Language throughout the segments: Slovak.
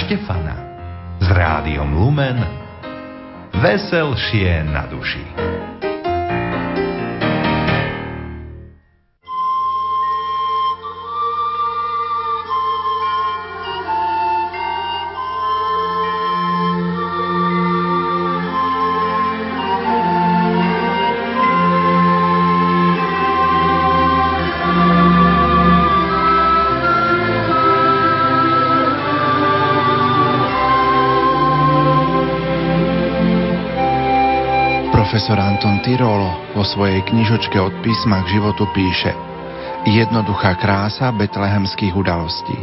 Štefana s rádiom Lumen Veselšie na duši. Profesor Anton Tyrolo vo svojej knižočke od písma k životu píše Jednoduchá krása betlehemských udalostí.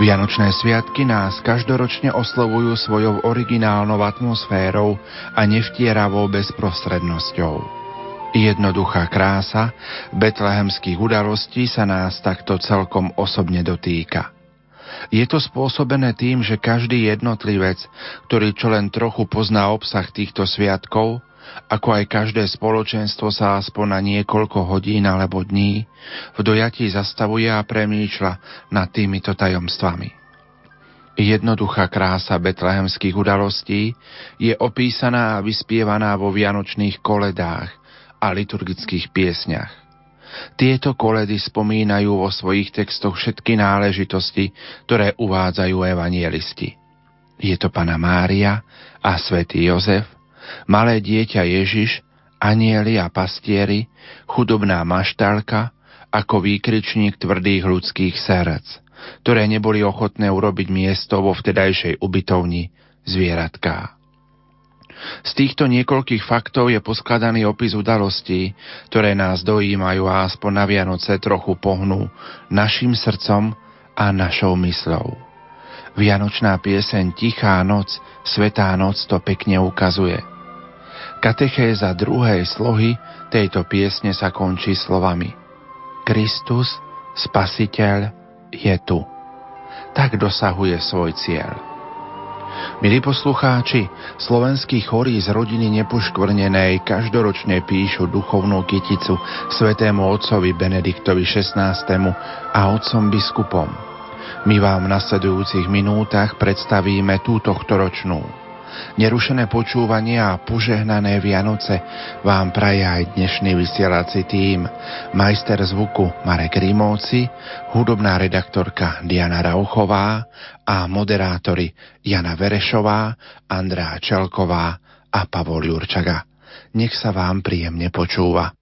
Vianočné sviatky nás každoročne oslovujú svojou originálnou atmosférou a nevtieravou bezprostrednosťou. Jednoduchá krása betlehemských udalostí sa nás takto celkom osobne dotýka. Je to spôsobené tým, že každý jednotlivec, ktorý čo len trochu pozná obsah týchto sviatkov, ako aj každé spoločenstvo sa aspoň na niekoľko hodín alebo dní v dojatí zastavuje a premýšľa nad týmito tajomstvami. Jednoduchá krása betlehemských udalostí je opísaná a vyspievaná vo vianočných koledách a liturgických piesňach. Tieto koledy spomínajú vo svojich textoch všetky náležitosti, ktoré uvádzajú evanielisti. Je to Pana Mária a svätý Jozef, malé dieťa Ježiš, anieli a pastieri, chudobná maštálka, ako výkričník tvrdých ľudských srdc, ktoré neboli ochotné urobiť miesto vo vtedajšej ubytovni zvieratká. Z týchto niekoľkých faktov je poskladaný opis udalostí, ktoré nás dojímajú a aspoň na Vianoce trochu pohnú našim srdcom a našou mysľou. Vianočná pieseň Tichá noc, Svetá noc to pekne ukazuje. Katechéza druhej slohy tejto piesne sa končí slovami Kristus, Spasiteľ, je tu. Tak dosahuje svoj cieľ. Milí poslucháči, slovenskí chorí z rodiny nepoškvrnenej každoročne píšu duchovnú kyticu svetému otcovi Benediktovi XVI. a otcom biskupom. My vám v nasledujúcich minútach predstavíme túto ročnú. Nerušené počúvanie a požehnané Vianoce vám praje aj dnešný vysielací tým. Majster zvuku Marek Rímovci, hudobná redaktorka Diana Rauchová a moderátori Jana Verešová, Andrá Čelková a Pavol Jurčaga. Nech sa vám príjemne počúva.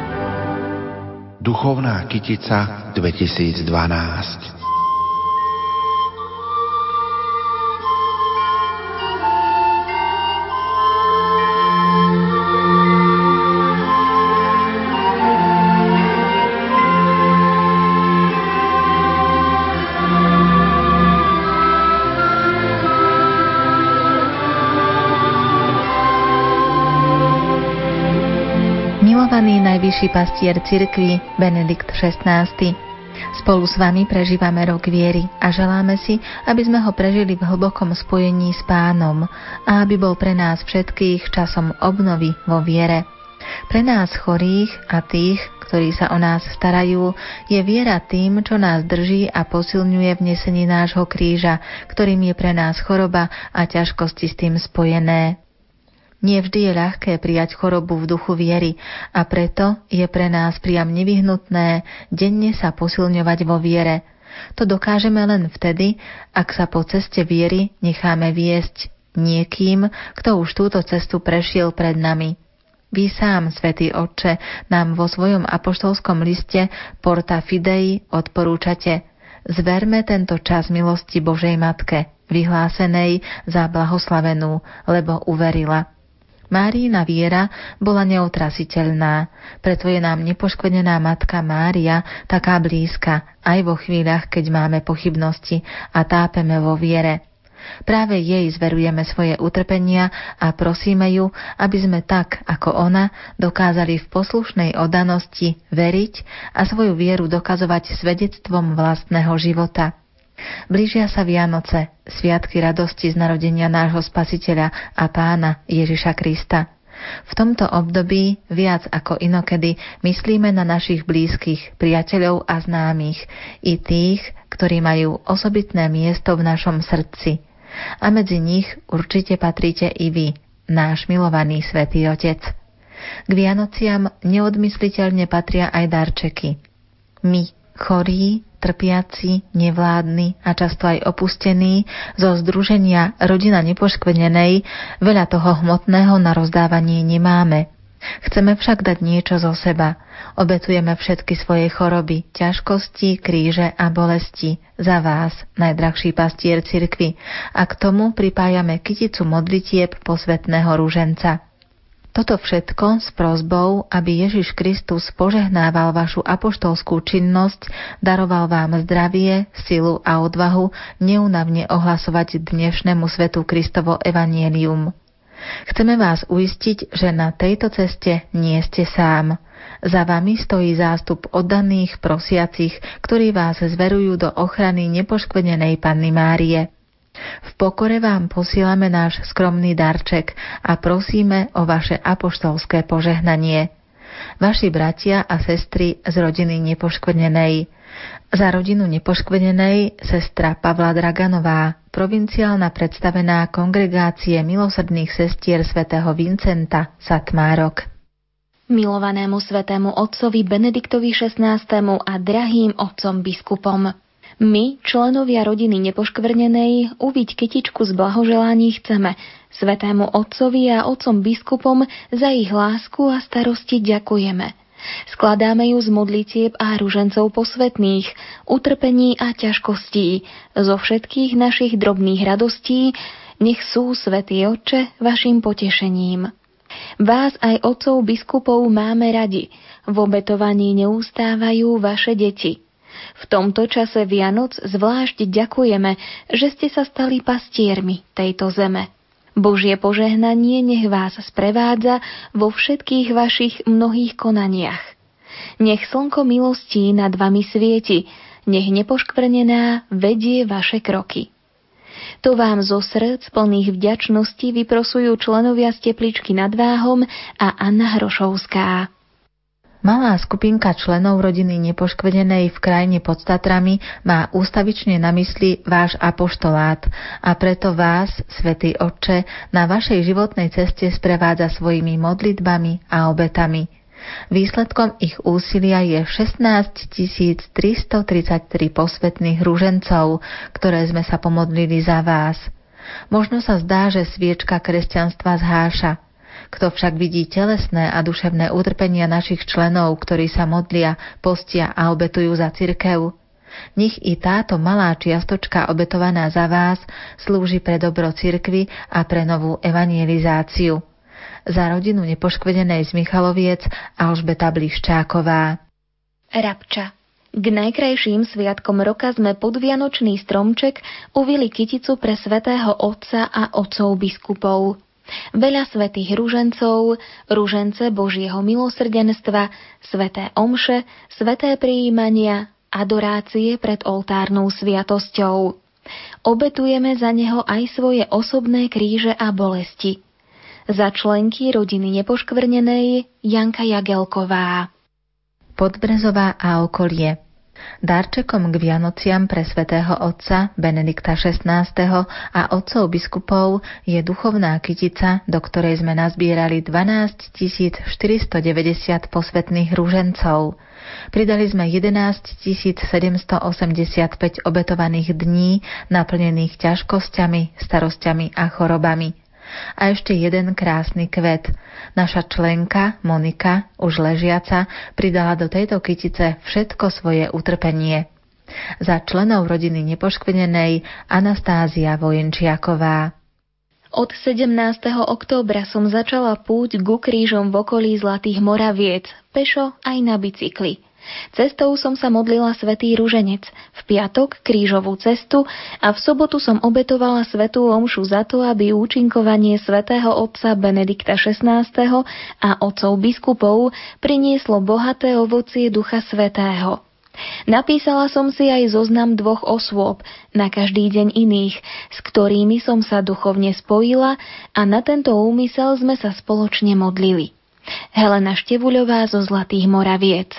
Duchovná kytica 2012 najvyšší pastier cirkvi Benedikt XVI. Spolu s vami prežívame rok viery a želáme si, aby sme ho prežili v hlbokom spojení s pánom a aby bol pre nás všetkých časom obnovy vo viere. Pre nás chorých a tých, ktorí sa o nás starajú, je viera tým, čo nás drží a posilňuje v nesení nášho kríža, ktorým je pre nás choroba a ťažkosti s tým spojené. Nie vždy je ľahké prijať chorobu v duchu viery a preto je pre nás priam nevyhnutné denne sa posilňovať vo viere. To dokážeme len vtedy, ak sa po ceste viery necháme viesť niekým, kto už túto cestu prešiel pred nami. Vy sám, svätý Otče, nám vo svojom apoštolskom liste Porta Fidei odporúčate Zverme tento čas milosti Božej Matke, vyhlásenej za blahoslavenú, lebo uverila. Márína viera bola neutrasiteľná, preto je nám nepoškvenená matka Mária taká blízka aj vo chvíľach, keď máme pochybnosti a tápeme vo viere. Práve jej zverujeme svoje utrpenia a prosíme ju, aby sme tak, ako ona, dokázali v poslušnej odanosti veriť a svoju vieru dokazovať svedectvom vlastného života. Blížia sa Vianoce, sviatky radosti z narodenia nášho Spasiteľa a Pána Ježiša Krista. V tomto období viac ako inokedy myslíme na našich blízkych, priateľov a známych, i tých, ktorí majú osobitné miesto v našom srdci. A medzi nich určite patríte i vy, náš milovaný svätý Otec. K Vianociam neodmysliteľne patria aj darčeky. My, chorí, trpiaci, nevládni a často aj opustení zo združenia Rodina nepoškvenenej veľa toho hmotného na rozdávanie nemáme. Chceme však dať niečo zo seba. Obetujeme všetky svoje choroby, ťažkosti, kríže a bolesti za vás, najdrahší pastier cirkvy, a k tomu pripájame kyticu modlitieb posvetného rúženca. Toto všetko s prozbou, aby Ježiš Kristus požehnával vašu apoštolskú činnosť, daroval vám zdravie, silu a odvahu neunavne ohlasovať dnešnému svetu Kristovo evanielium. Chceme vás uistiť, že na tejto ceste nie ste sám. Za vami stojí zástup oddaných prosiacich, ktorí vás zverujú do ochrany nepoškvenenej Panny Márie. V pokore vám posielame náš skromný darček a prosíme o vaše apoštolské požehnanie. Vaši bratia a sestry z rodiny nepoškvrnenej. Za rodinu nepoškvrnenej sestra Pavla Draganová, provinciálna predstavená kongregácie milosrdných sestier svätého Vincenta Satmárok. Milovanému svetému otcovi Benediktovi XVI. a drahým otcom biskupom. My, členovia rodiny nepoškvrnenej, uviť kytičku z blahoželaní chceme svetému otcovi a otcom biskupom za ich lásku a starosti ďakujeme. Skladáme ju z modlitieb a ružencov posvetných, utrpení a ťažkostí, zo všetkých našich drobných radostí, nech sú, Svetý Otče, vašim potešením. Vás aj otcov biskupov máme radi, v obetovaní neustávajú vaše deti – v tomto čase Vianoc zvlášť ďakujeme, že ste sa stali pastiermi tejto zeme. Božie požehnanie nech vás sprevádza vo všetkých vašich mnohých konaniach. Nech slnko milostí nad vami svieti, nech nepoškvrnená vedie vaše kroky. To vám zo srdc plných vďačnosti vyprosujú členovia z tepličky nad Váhom a Anna Hrošovská. Malá skupinka členov rodiny nepoškvedenej v krajine pod Tatrami má ústavične na mysli váš apoštolát a preto vás, svätý Otče, na vašej životnej ceste sprevádza svojimi modlitbami a obetami. Výsledkom ich úsilia je 16 333 posvetných rúžencov, ktoré sme sa pomodlili za vás. Možno sa zdá, že sviečka kresťanstva zháša, kto však vidí telesné a duševné utrpenia našich členov, ktorí sa modlia, postia a obetujú za cirkev, nech i táto malá čiastočka obetovaná za vás slúži pre dobro cirkvy a pre novú evangelizáciu. Za rodinu nepoškvedenej z Michaloviec Alžbeta Bliščáková. Rabča k najkrajším sviatkom roka sme pod Vianočný stromček uvili kyticu pre svätého Otca a otcov biskupov veľa svetých ružencov, ružence Božieho milosrdenstva, sveté omše, sveté prijímania, adorácie pred oltárnou sviatosťou. Obetujeme za neho aj svoje osobné kríže a bolesti. Za členky rodiny nepoškvrnenej Janka Jagelková. Podbrezová a okolie Darčekom k Vianociam pre svätého Otca Benedikta XVI. a otcov biskupov je duchovná kytica, do ktorej sme nazbierali 12 490 posvetných rúžencov. Pridali sme 11 785 obetovaných dní naplnených ťažkosťami, starosťami a chorobami. A ešte jeden krásny kvet. Naša členka, Monika, už ležiaca, pridala do tejto kytice všetko svoje utrpenie. Za členov rodiny nepoškvenenej Anastázia Vojenčiaková. Od 17. októbra som začala púť ku krížom v okolí Zlatých Moraviec, pešo aj na bicykli. Cestou som sa modlila svätý Ruženec, v piatok krížovú cestu a v sobotu som obetovala svetú omšu za to, aby účinkovanie svätého otca Benedikta XVI a otcov biskupov prinieslo bohaté ovocie Ducha Svetého. Napísala som si aj zoznam dvoch osôb, na každý deň iných, s ktorými som sa duchovne spojila a na tento úmysel sme sa spoločne modlili. Helena Števuľová zo Zlatých Moraviec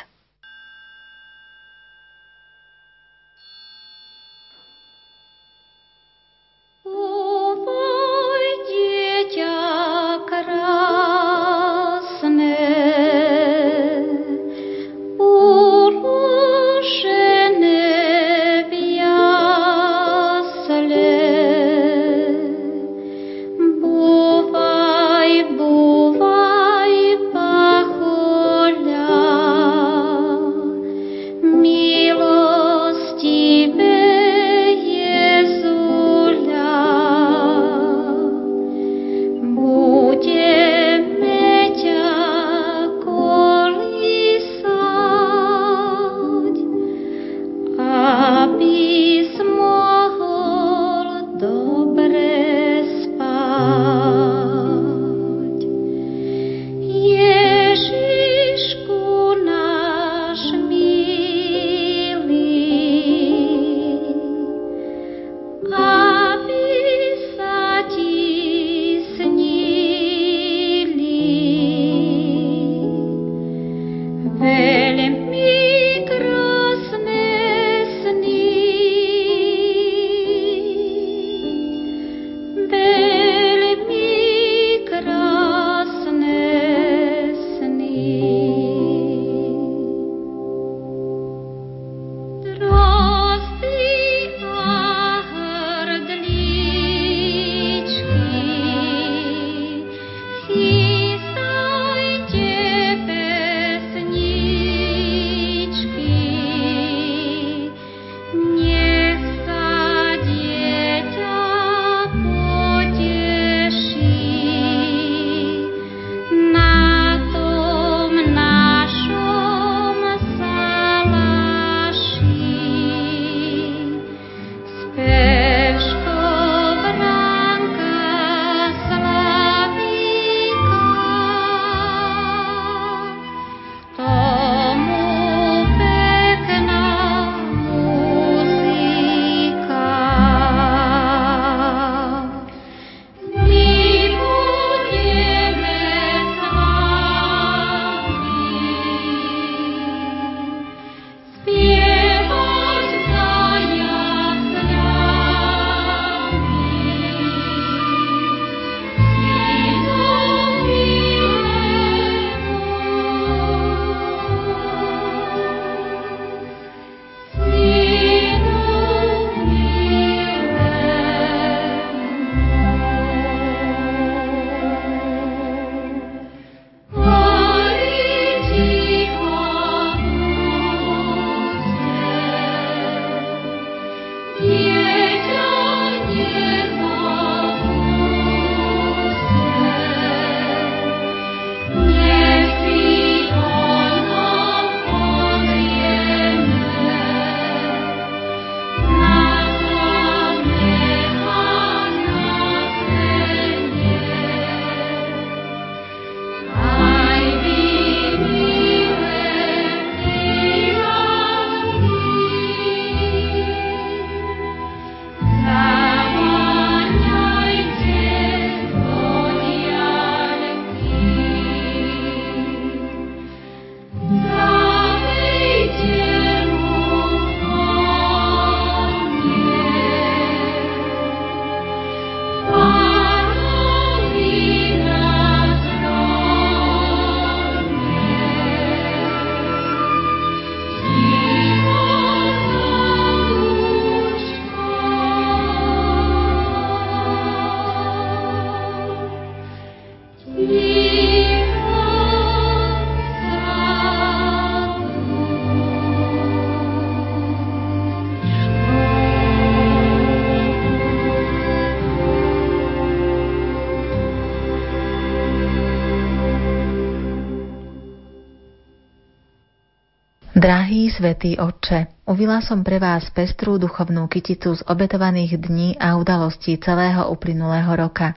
svätý Otče, uvila som pre vás pestrú duchovnú kyticu z obetovaných dní a udalostí celého uplynulého roka.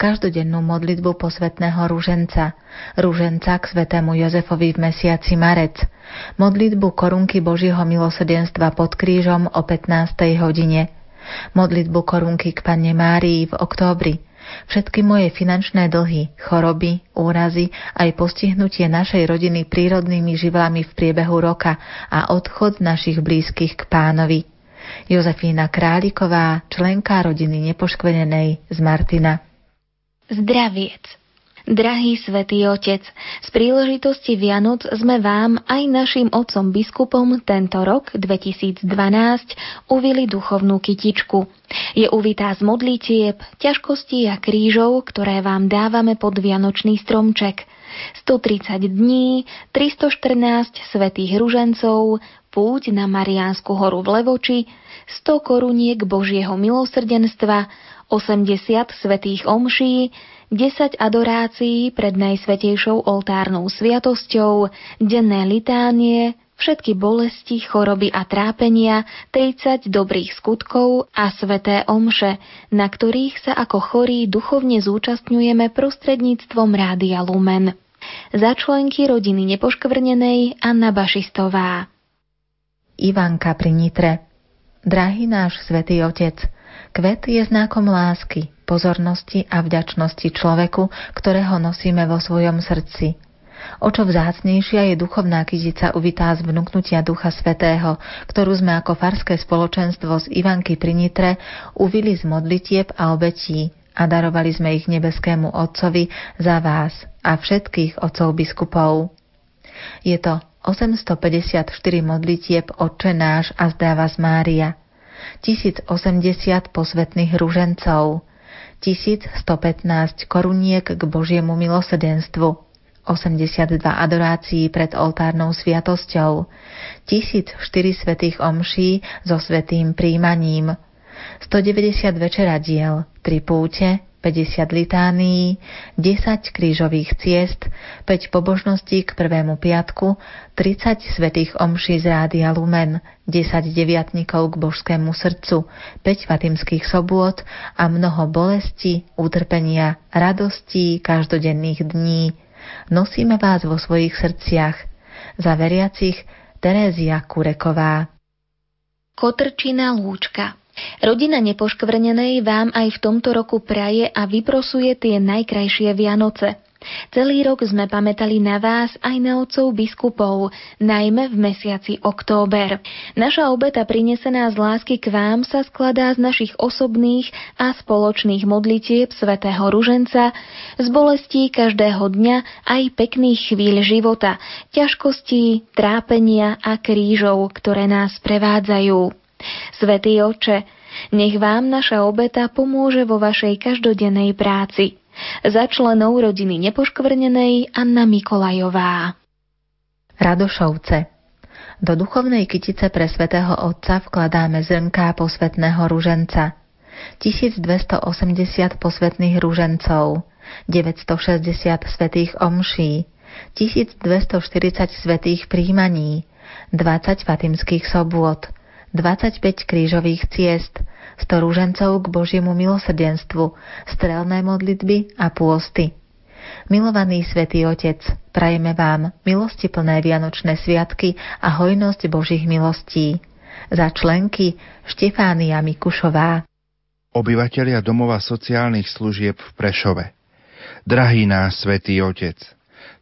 Každodennú modlitbu posvetného rúženca, rúženca k svetému Jozefovi v mesiaci marec, modlitbu korunky Božieho milosrdenstva pod krížom o 15. hodine, modlitbu korunky k Panne Márii v októbri, Všetky moje finančné dlhy, choroby, úrazy aj postihnutie našej rodiny prírodnými živlami v priebehu roka a odchod našich blízkych k pánovi. Jozefína Králiková, členka rodiny nepoškvenenej z Martina. Zdraviec Drahý svätý Otec, z príležitosti Vianoc sme vám aj našim otcom biskupom tento rok 2012 uvili duchovnú kytičku. Je uvitá z modlitieb, ťažkostí a krížov, ktoré vám dávame pod Vianočný stromček. 130 dní, 314 svetých ružencov, púť na Mariánsku horu v Levoči, 100 koruniek Božieho milosrdenstva, 80 svetých omší, 10 adorácií pred Najsvetejšou oltárnou sviatosťou, denné litánie, všetky bolesti, choroby a trápenia, 30 dobrých skutkov a sveté omše, na ktorých sa ako chorí duchovne zúčastňujeme prostredníctvom Rádia Lumen. Za členky rodiny nepoškvrnenej Anna Bašistová. Ivanka pri Nitre Drahý náš svätý Otec, kvet je znakom lásky, pozornosti a vďačnosti človeku, ktorého nosíme vo svojom srdci. O čo vzácnejšia je duchovná kytica uvitá z vnúknutia Ducha Svetého, ktorú sme ako farské spoločenstvo z Ivanky pri Nitre uvili z modlitieb a obetí a darovali sme ich nebeskému Otcovi za vás a všetkých otcov biskupov. Je to 854 modlitieb Otče náš a zdáva z Mária, 1080 posvetných ružencov, 1115 koruniek k Božiemu milosedenstvu, 82 adorácií pred oltárnou sviatosťou, 1004 svetých omší so svetým príjmaním, 190 večeradiel, 3 púte, 50 litánií, 10 krížových ciest, 5 pobožností k prvému piatku, 30 svetých omší z Rádia Lumen, 10 deviatnikov k božskému srdcu, 5 fatimských sobôt a mnoho bolesti, utrpenia, radostí každodenných dní. Nosíme vás vo svojich srdciach. Za veriacich Terézia Kureková. Kotrčina lúčka Rodina nepoškvrnenej vám aj v tomto roku praje a vyprosuje tie najkrajšie Vianoce. Celý rok sme pamätali na vás aj na otcov biskupov, najmä v mesiaci október. Naša obeta prinesená z lásky k vám sa skladá z našich osobných a spoločných modlitieb svätého Ruženca, z bolestí každého dňa aj pekných chvíľ života, ťažkostí, trápenia a krížov, ktoré nás prevádzajú. Svetý oče, nech vám naša obeta pomôže vo vašej každodennej práci. Za členov rodiny nepoškvrnenej Anna Mikolajová. Radošovce Do duchovnej kytice pre svätého Otca vkladáme zrnká posvetného ruženca. 1280 posvetných ružencov, 960 svetých omší, 1240 svetých príjmaní, 20 fatimských sobôt, 25 krížových ciest, 100 rúžencov k Božiemu milosrdenstvu, strelné modlitby a pôsty. Milovaný svätý Otec, prajeme vám milosti plné Vianočné sviatky a hojnosť Božích milostí. Za členky Štefánia Mikušová. Obyvatelia domova sociálnych služieb v Prešove. Drahý náš svätý Otec,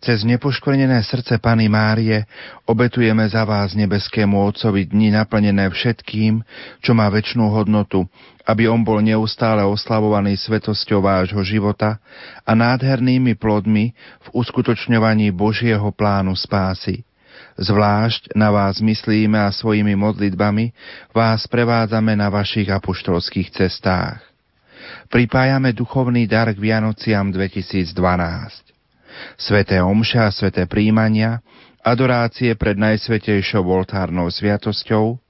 cez nepoškvrnené srdce Pany Márie obetujeme za vás nebeskému Otcovi dni naplnené všetkým, čo má väčšnú hodnotu, aby on bol neustále oslavovaný svetosťou vášho života a nádhernými plodmi v uskutočňovaní Božieho plánu spásy. Zvlášť na vás myslíme a svojimi modlitbami vás prevádzame na vašich apoštolských cestách. Pripájame duchovný dar k Vianociam 2012 sveté omša a sveté príjmania, adorácie pred najsvetejšou oltárnou sviatosťou,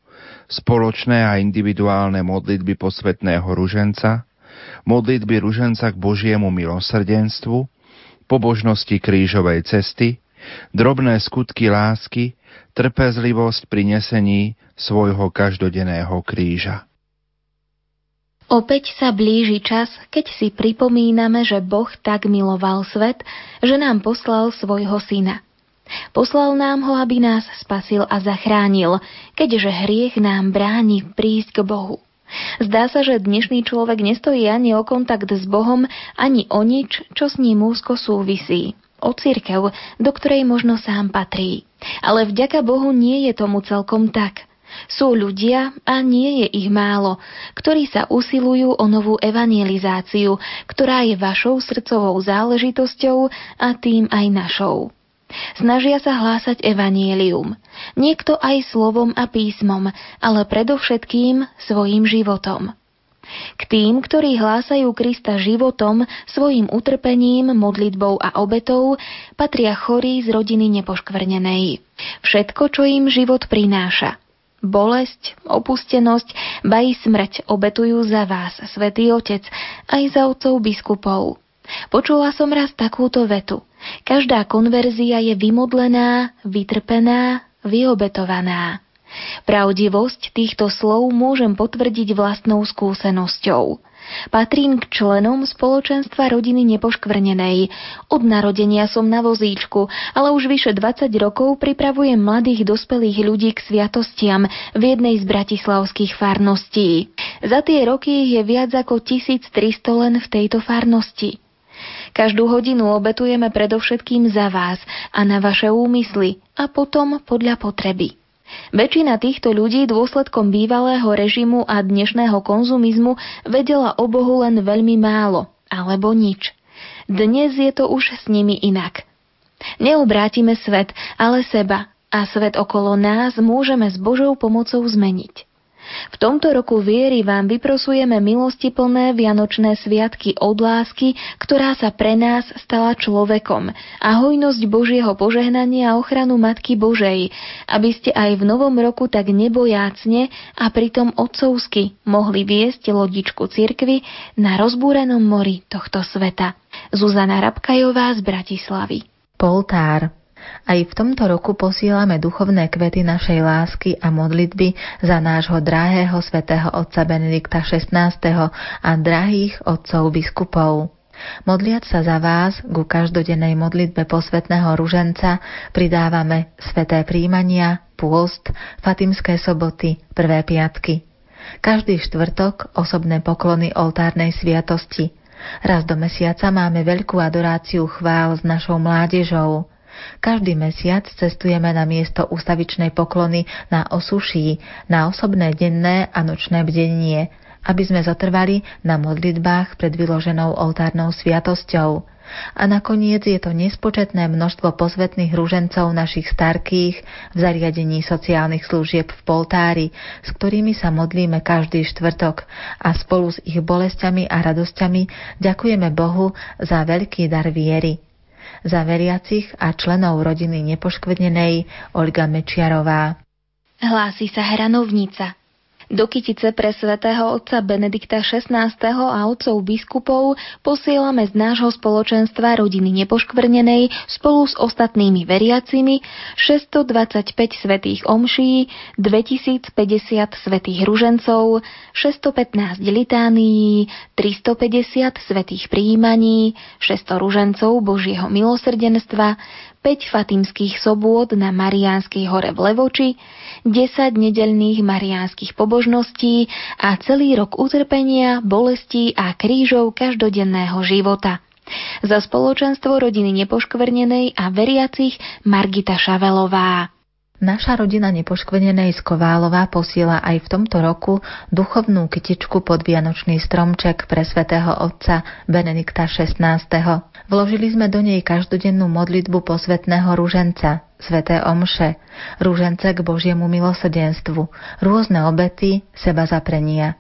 spoločné a individuálne modlitby posvetného ruženca, modlitby ruženca k Božiemu milosrdenstvu, pobožnosti krížovej cesty, drobné skutky lásky trpezlivosť pri nesení svojho každodenného kríža. Opäť sa blíži čas, keď si pripomíname, že Boh tak miloval svet, že nám poslal svojho syna. Poslal nám ho, aby nás spasil a zachránil, keďže hriech nám bráni prísť k Bohu. Zdá sa, že dnešný človek nestojí ani o kontakt s Bohom, ani o nič, čo s ním úzko súvisí. O církev, do ktorej možno sám patrí. Ale vďaka Bohu nie je tomu celkom tak – sú ľudia, a nie je ich málo, ktorí sa usilujú o novú evangelizáciu, ktorá je vašou srdcovou záležitosťou a tým aj našou. Snažia sa hlásať evanielium. Niekto aj slovom a písmom, ale predovšetkým svojim životom. K tým, ktorí hlásajú Krista životom, svojim utrpením, modlitbou a obetou, patria chorí z rodiny nepoškvrnenej. Všetko, čo im život prináša – bolesť, opustenosť, ba i smrť obetujú za vás, svätý Otec, aj za otcov biskupov. Počula som raz takúto vetu. Každá konverzia je vymodlená, vytrpená, vyobetovaná. Pravdivosť týchto slov môžem potvrdiť vlastnou skúsenosťou. Patrím k členom spoločenstva rodiny nepoškvrnenej. Od narodenia som na vozíčku, ale už vyše 20 rokov pripravujem mladých dospelých ľudí k sviatostiam v jednej z bratislavských farností. Za tie roky je viac ako 1300 len v tejto farnosti. Každú hodinu obetujeme predovšetkým za vás a na vaše úmysly a potom podľa potreby. Väčšina týchto ľudí dôsledkom bývalého režimu a dnešného konzumizmu vedela o Bohu len veľmi málo, alebo nič. Dnes je to už s nimi inak. Neobrátime svet, ale seba a svet okolo nás môžeme s Božou pomocou zmeniť. V tomto roku viery vám vyprosujeme milostiplné vianočné sviatky od lásky, ktorá sa pre nás stala človekom a hojnosť Božieho požehnania a ochranu Matky Božej, aby ste aj v novom roku tak nebojácne a pritom otcovsky mohli viesť lodičku cirkvy na rozbúrenom mori tohto sveta. Zuzana Rabkajová z Bratislavy. Poltár aj v tomto roku posielame duchovné kvety našej lásky a modlitby za nášho drahého svätého otca Benedikta XVI. a drahých otcov biskupov. Modliať sa za vás ku každodennej modlitbe posvetného ruženca pridávame sveté príjmania, pôst, fatimské soboty, prvé piatky. Každý štvrtok osobné poklony oltárnej sviatosti. Raz do mesiaca máme veľkú adoráciu chvál s našou mládežou. Každý mesiac cestujeme na miesto ústavičnej poklony na Osuší, na osobné denné a nočné bdenie, aby sme zotrvali na modlitbách pred vyloženou oltárnou sviatosťou. A nakoniec je to nespočetné množstvo pozvetných rúžencov našich starkých v zariadení sociálnych služieb v Poltári, s ktorými sa modlíme každý štvrtok a spolu s ich bolestiami a radosťami ďakujeme Bohu za veľký dar viery za veriacich a členov rodiny nepoškvrnenej Olga Mečiarová. Hlási sa hranovnica. Do Kytice pre svätého otca Benedikta XVI. a otcov biskupov posielame z nášho spoločenstva rodiny nepoškvrnenej spolu s ostatnými veriacimi 625 svetých omší, 2050 svetých ružencov, 615 litánií, 350 svetých príjmaní, 600 ružencov Božieho milosrdenstva, 5 fatimských sobôd na Mariánskej hore v Levoči, 10 nedelných mariánskych pobožností a celý rok utrpenia, bolestí a krížov každodenného života. Za spoločenstvo rodiny nepoškvrnenej a veriacich Margita Šavelová. Naša rodina nepoškvenenej z Koválova posiela aj v tomto roku duchovnú kytičku pod Vianočný stromček pre svätého otca Benedikta XVI. Vložili sme do nej každodennú modlitbu posvetného rúženca, sveté omše, rúžence k Božiemu milosrdenstvu, rôzne obety, seba zaprenia.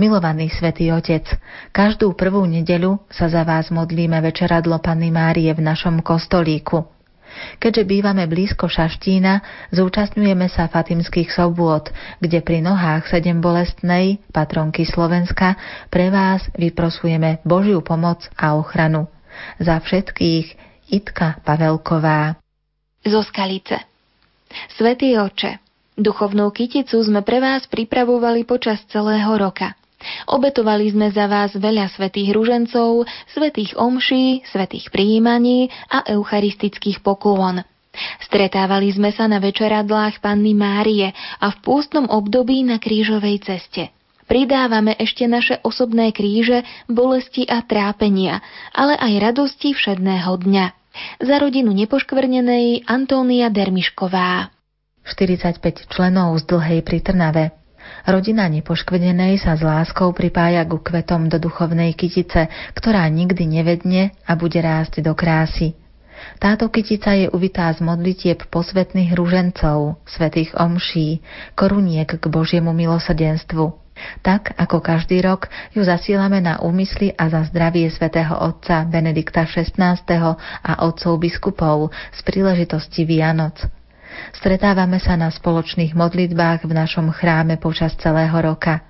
Milovaný svätý Otec, každú prvú nedeľu sa za vás modlíme večeradlo Panny Márie v našom kostolíku – Keďže bývame blízko Šaštína, zúčastňujeme sa Fatimských sobôd, kde pri nohách sedem bolestnej, patronky Slovenska, pre vás vyprosujeme Božiu pomoc a ochranu. Za všetkých Itka Pavelková. Zo Skalice. Svetý oče, duchovnú kyticu sme pre vás pripravovali počas celého roka. Obetovali sme za vás veľa svetých ružencov, svetých omší, svetých prijímaní a eucharistických poklon. Stretávali sme sa na večeradlách Panny Márie a v pústnom období na krížovej ceste. Pridávame ešte naše osobné kríže, bolesti a trápenia, ale aj radosti všedného dňa. Za rodinu nepoškvrnenej Antónia Dermišková. 45 členov z Dlhej pri Trnave. Rodina nepoškvrnenej sa s láskou pripája ku kvetom do duchovnej kytice, ktorá nikdy nevedne a bude rásť do krásy. Táto kytica je uvitá z modlitieb posvetných ružencov, svetých omší, koruniek k Božiemu milosrdenstvu. Tak, ako každý rok, ju zasielame na úmysly a za zdravie svätého otca Benedikta XVI. a otcov biskupov z príležitosti Vianoc. Stretávame sa na spoločných modlitbách v našom chráme počas celého roka.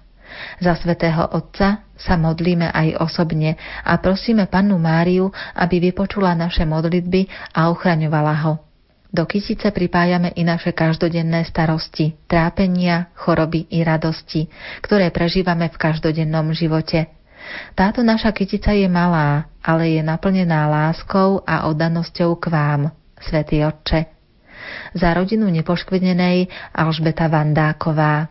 Za svätého Otca sa modlíme aj osobne a prosíme Pannu Máriu, aby vypočula naše modlitby a ochraňovala ho. Do kytice pripájame i naše každodenné starosti, trápenia, choroby i radosti, ktoré prežívame v každodennom živote. Táto naša kytica je malá, ale je naplnená láskou a oddanosťou k vám, Svetý Otče. Za rodinu nepoškvrnenej Alžbeta Vandáková.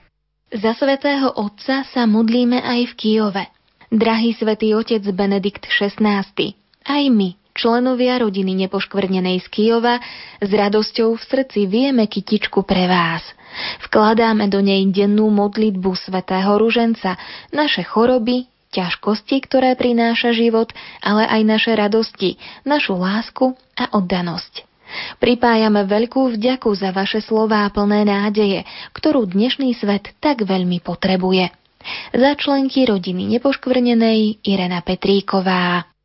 Za svätého Otca sa modlíme aj v Kijove. Drahý svätý Otec Benedikt XVI, aj my, členovia rodiny nepoškvrnenej z Kijova, s radosťou v srdci vieme kytičku pre vás. Vkladáme do nej dennú modlitbu svätého Ruženca, naše choroby, ťažkosti, ktoré prináša život, ale aj naše radosti, našu lásku a oddanosť. Pripájame veľkú vďaku za vaše slová plné nádeje, ktorú dnešný svet tak veľmi potrebuje. Za členky rodiny nepoškvrnenej Irena Petríková.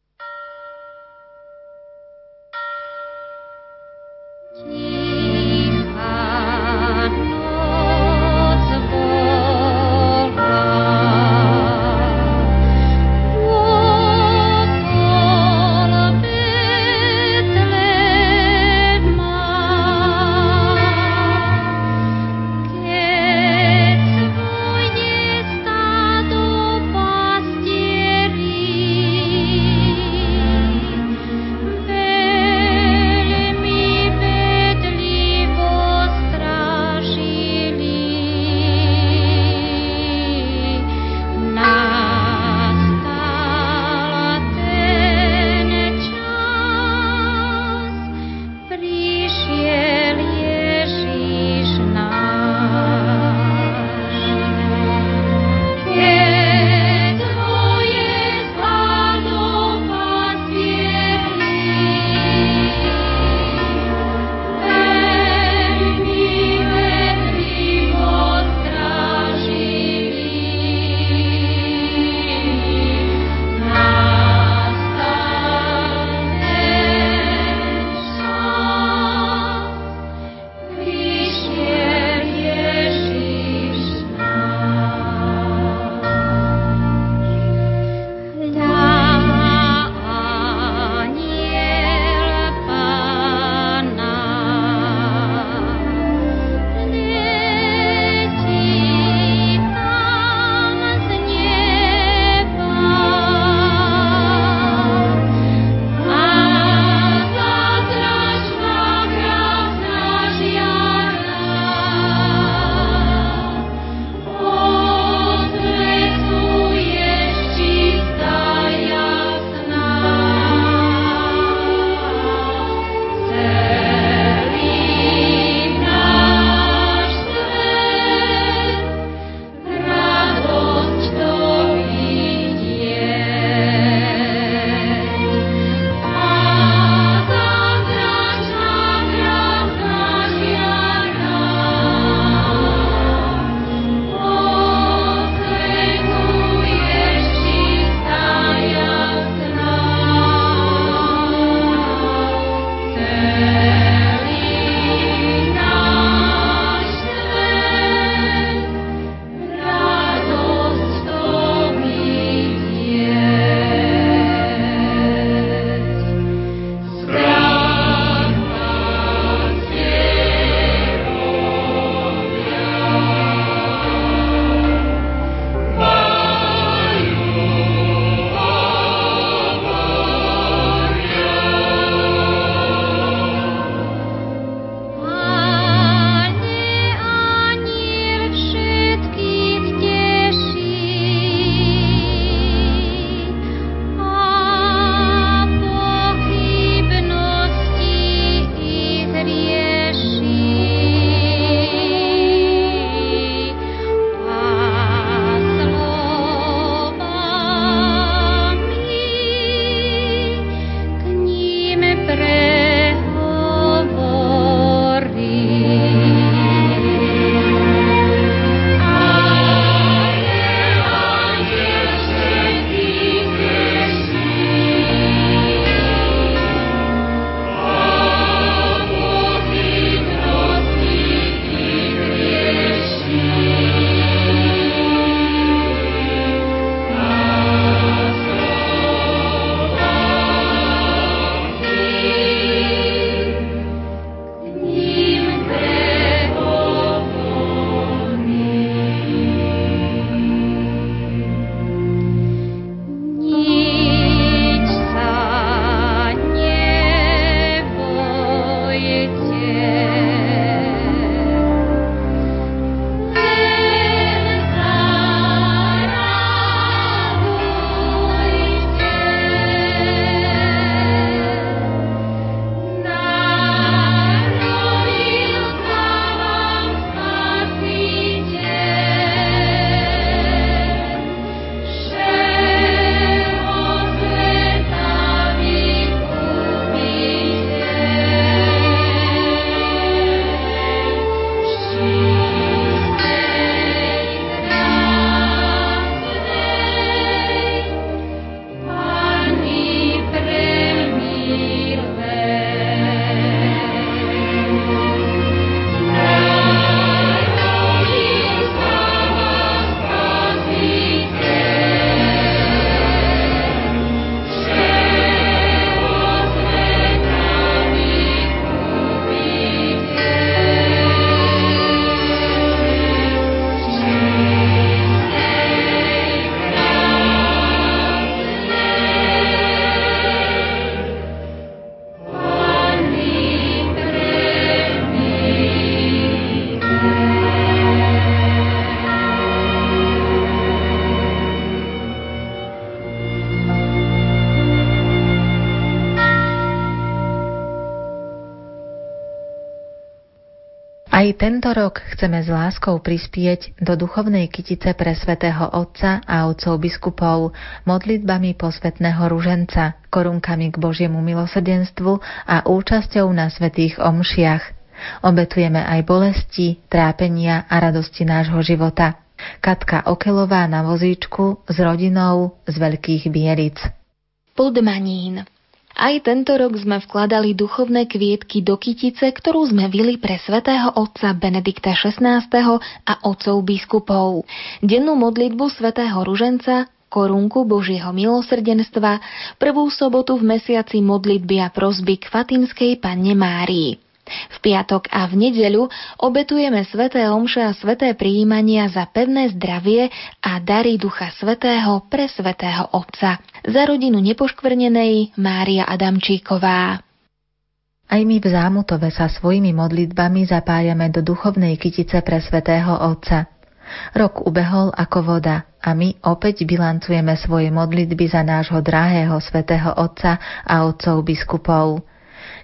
Tento rok chceme s láskou prispieť do duchovnej kytice pre svätého Otca a otcov biskupov modlitbami posvetného ruženca, korunkami k Božiemu milosrdenstvu a účasťou na svetých omšiach. Obetujeme aj bolesti, trápenia a radosti nášho života. Katka Okelová na vozíčku s rodinou z Veľkých Bielic. Podmanín aj tento rok sme vkladali duchovné kvietky do kytice, ktorú sme vili pre svätého otca Benedikta XVI a otcov biskupov. Dennú modlitbu svätého Ruženca korunku Božieho milosrdenstva, prvú sobotu v mesiaci modlitby a prosby k Fatimskej Panne Márii. V piatok a v nedeľu obetujeme sveté omše a sveté prijímania za pevné zdravie a dary Ducha Svetého pre svetého Otca. Za rodinu nepoškvrnenej Mária Adamčíková. Aj my v Zámutove sa svojimi modlitbami zapájame do duchovnej kytice pre svetého Otca. Rok ubehol ako voda a my opäť bilancujeme svoje modlitby za nášho drahého svetého Otca a otcov biskupov.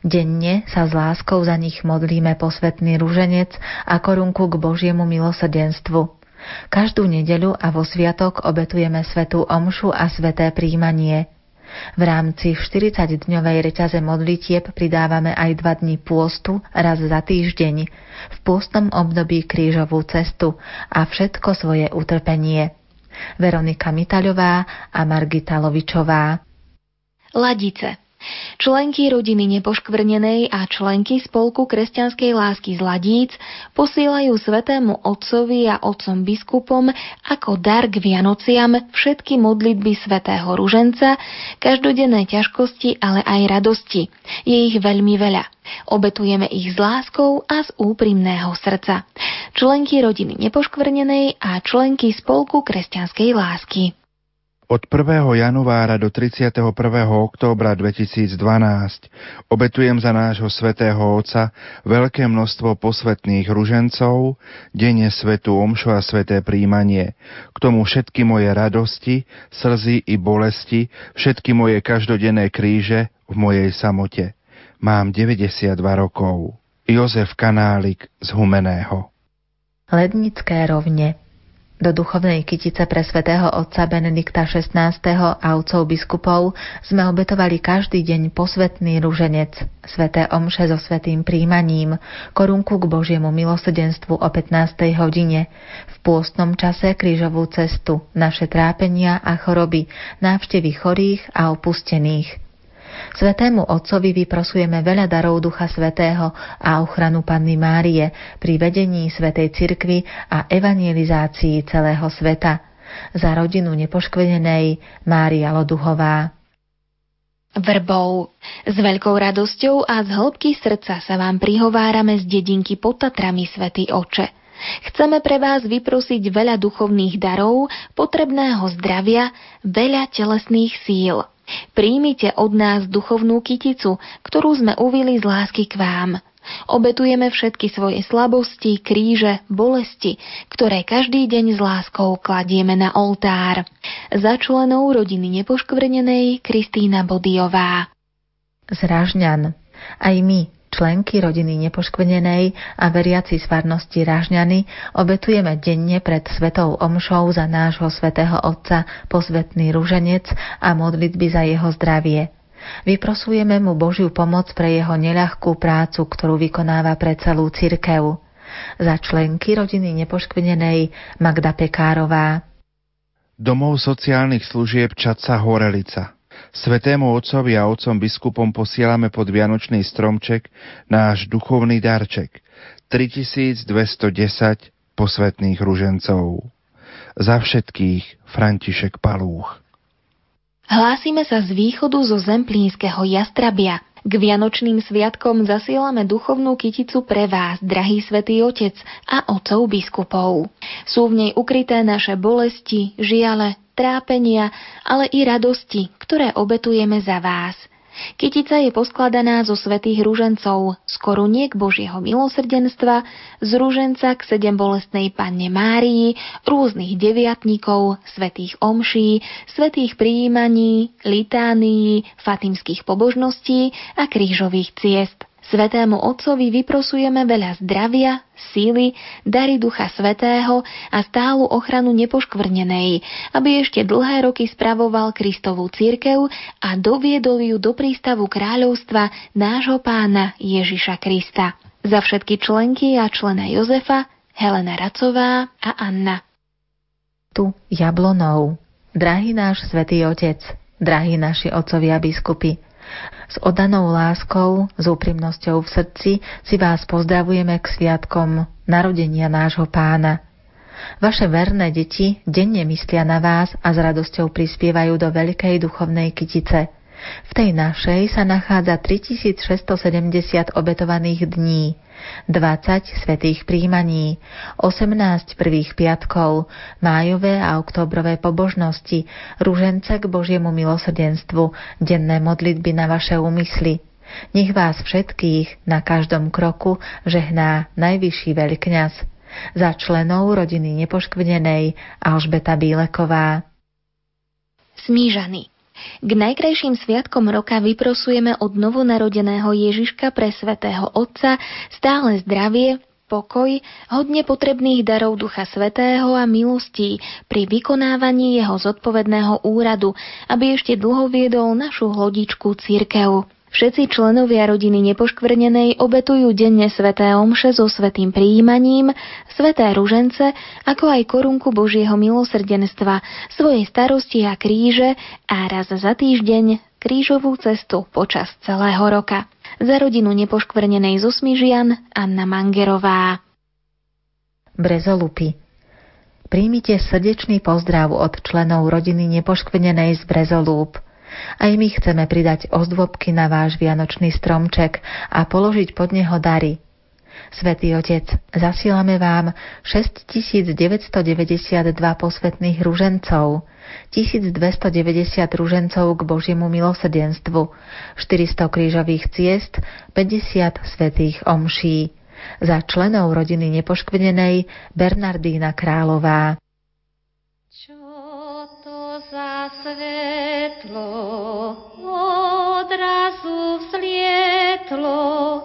Denne sa s láskou za nich modlíme posvetný ruženec a korunku k Božiemu milosrdenstvu. Každú nedeľu a vo sviatok obetujeme svetú omšu a sveté príjmanie. V rámci 40-dňovej reťaze modlitieb pridávame aj dva dni pôstu raz za týždeň, v pôstnom období krížovú cestu a všetko svoje utrpenie. Veronika Mitaľová a Margita Lovičová. Ladice Členky rodiny nepoškvrnenej a členky spolku kresťanskej lásky z Ladíc posielajú svetému otcovi a otcom biskupom ako dar k Vianociam všetky modlitby svätého Ruženca, každodenné ťažkosti, ale aj radosti. Je ich veľmi veľa. Obetujeme ich s láskou a z úprimného srdca. Členky rodiny nepoškvrnenej a členky spolku kresťanskej lásky. Od 1. januára do 31. októbra 2012 obetujem za nášho svätého Otca veľké množstvo posvetných ružencov, denne svetu omšu a sveté príjmanie. K tomu všetky moje radosti, slzy i bolesti, všetky moje každodenné kríže v mojej samote. Mám 92 rokov. Jozef Kanálik z Humeného. Lednické rovne do duchovnej kytice pre svätého otca Benedikta XVI. a otcov biskupov sme obetovali každý deň posvetný ruženec, sveté omše so svetým príjmaním, korunku k Božiemu milosrdenstvu o 15. hodine, v pôstnom čase krížovú cestu, naše trápenia a choroby, návštevy chorých a opustených – Svetému Otcovi vyprosujeme veľa darov Ducha Svetého a ochranu Panny Márie pri vedení Svetej Cirkvy a evangelizácii celého sveta. Za rodinu nepoškvenenej Mária Loduhová. Vrbou. S veľkou radosťou a z hĺbky srdca sa vám prihovárame z dedinky pod Tatrami, Svetý Oče. Chceme pre vás vyprosiť veľa duchovných darov, potrebného zdravia, veľa telesných síl. Príjmite od nás duchovnú kyticu, ktorú sme uvili z lásky k vám. Obetujeme všetky svoje slabosti, kríže, bolesti, ktoré každý deň s láskou kladieme na oltár. Za členov rodiny nepoškvrnenej Kristýna Bodiová. Zražňan. Aj my, členky rodiny nepoškvenenej a veriaci z farnosti Ražňany obetujeme denne pred svetou omšou za nášho svetého Otca posvetný rúženec a modlitby za jeho zdravie. Vyprosujeme mu Božiu pomoc pre jeho neľahkú prácu, ktorú vykonáva pre celú cirkev. Za členky rodiny nepoškvenenej Magda Pekárová. Domov sociálnych služieb Čaca Horelica – Svetému Otcovi a Otcom biskupom posielame pod Vianočný stromček náš duchovný darček 3210 posvetných ružencov. Za všetkých František Palúch. Hlásime sa z východu zo Zemplínskeho Jastrabia. K Vianočným sviatkom zasielame duchovnú kyticu pre vás, drahý svätý Otec a otcov biskupov. Sú v nej ukryté naše bolesti, žiale, trápenia, ale i radosti, ktoré obetujeme za vás. Kytica je poskladaná zo svetých ružencov, z koruniek Božieho milosrdenstva, z ruženca k sedem bolestnej panne Márii, rôznych deviatníkov, svetých omší, svetých prijímaní, litánií, fatimských pobožností a krížových ciest. Svetému Otcovi vyprosujeme veľa zdravia, síly, dary Ducha Svetého a stálu ochranu nepoškvrnenej, aby ešte dlhé roky spravoval Kristovú církev a doviedol ju do prístavu kráľovstva nášho pána Ježiša Krista. Za všetky členky a člena Jozefa, Helena Racová a Anna. Tu Jablonou. Drahý náš svätý Otec, drahí naši otcovia biskupy, s odanou láskou, s úprimnosťou v srdci si vás pozdravujeme k sviatkom narodenia nášho pána. Vaše verné deti denne myslia na vás a s radosťou prispievajú do veľkej duchovnej kytice – v tej našej sa nachádza 3670 obetovaných dní, 20 svetých príjmaní, 18 prvých piatkov, májové a oktobrové pobožnosti, rúžence k Božiemu milosrdenstvu, denné modlitby na vaše úmysly. Nech vás všetkých na každom kroku žehná najvyšší veľkňaz. Za členov rodiny nepoškvrnenej Alžbeta Bíleková. Smížany k najkrajším sviatkom roka vyprosujeme od novonarodeného Ježiška pre svätého Otca stále zdravie, pokoj, hodne potrebných darov Ducha Svetého a milostí pri vykonávaní jeho zodpovedného úradu, aby ešte dlho viedol našu hlodičku církev. Všetci členovia rodiny nepoškvrnenej obetujú denne sveté omše so svetým prijímaním, sveté ružence, ako aj korunku Božieho milosrdenstva, svoje starosti a kríže a raz za týždeň krížovú cestu počas celého roka. Za rodinu nepoškvrnenej zo Smižian Anna Mangerová. Brezolupy Príjmite srdečný pozdrav od členov rodiny nepoškvrnenej z Brezolúp – aj my chceme pridať ozdôbky na váš vianočný stromček a položiť pod neho dary. Svetý Otec, zasielame vám 6992 posvetných ružencov, 1290 ružencov k Božiemu milosrdenstvu, 400 krížových ciest, 50 svetých omší. Za členov rodiny nepoškvrnenej Bernardína Králová. Svetlo odrazu vzlietlo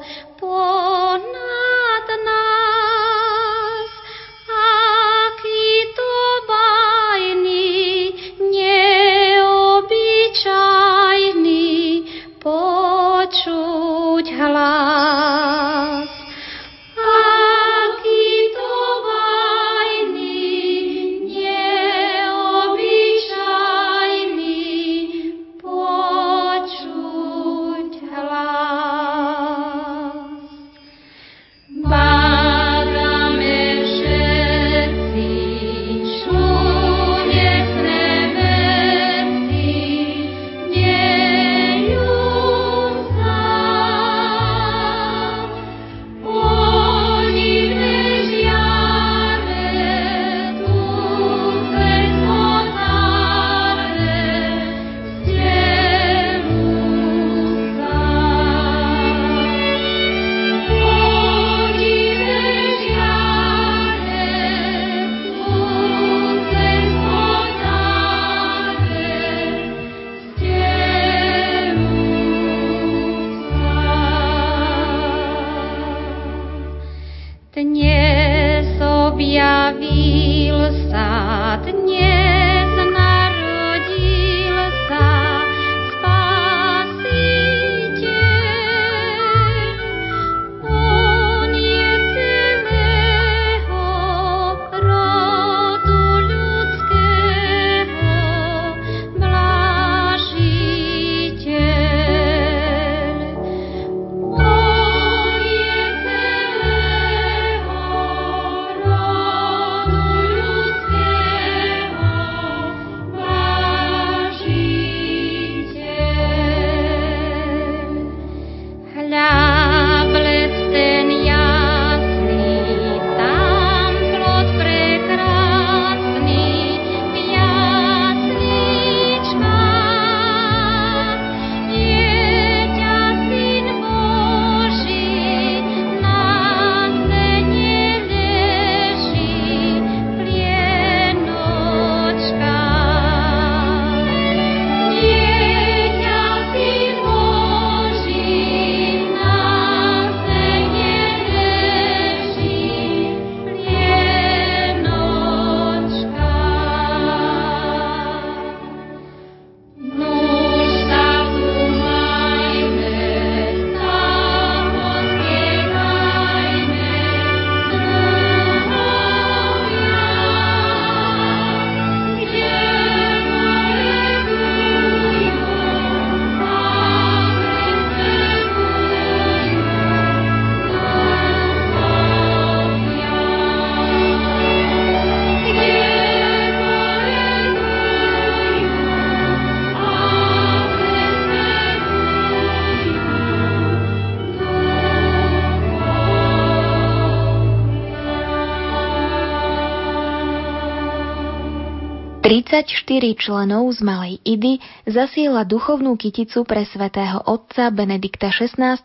34 členov z Malej Idy zasiela duchovnú kyticu pre svätého otca Benedikta XVI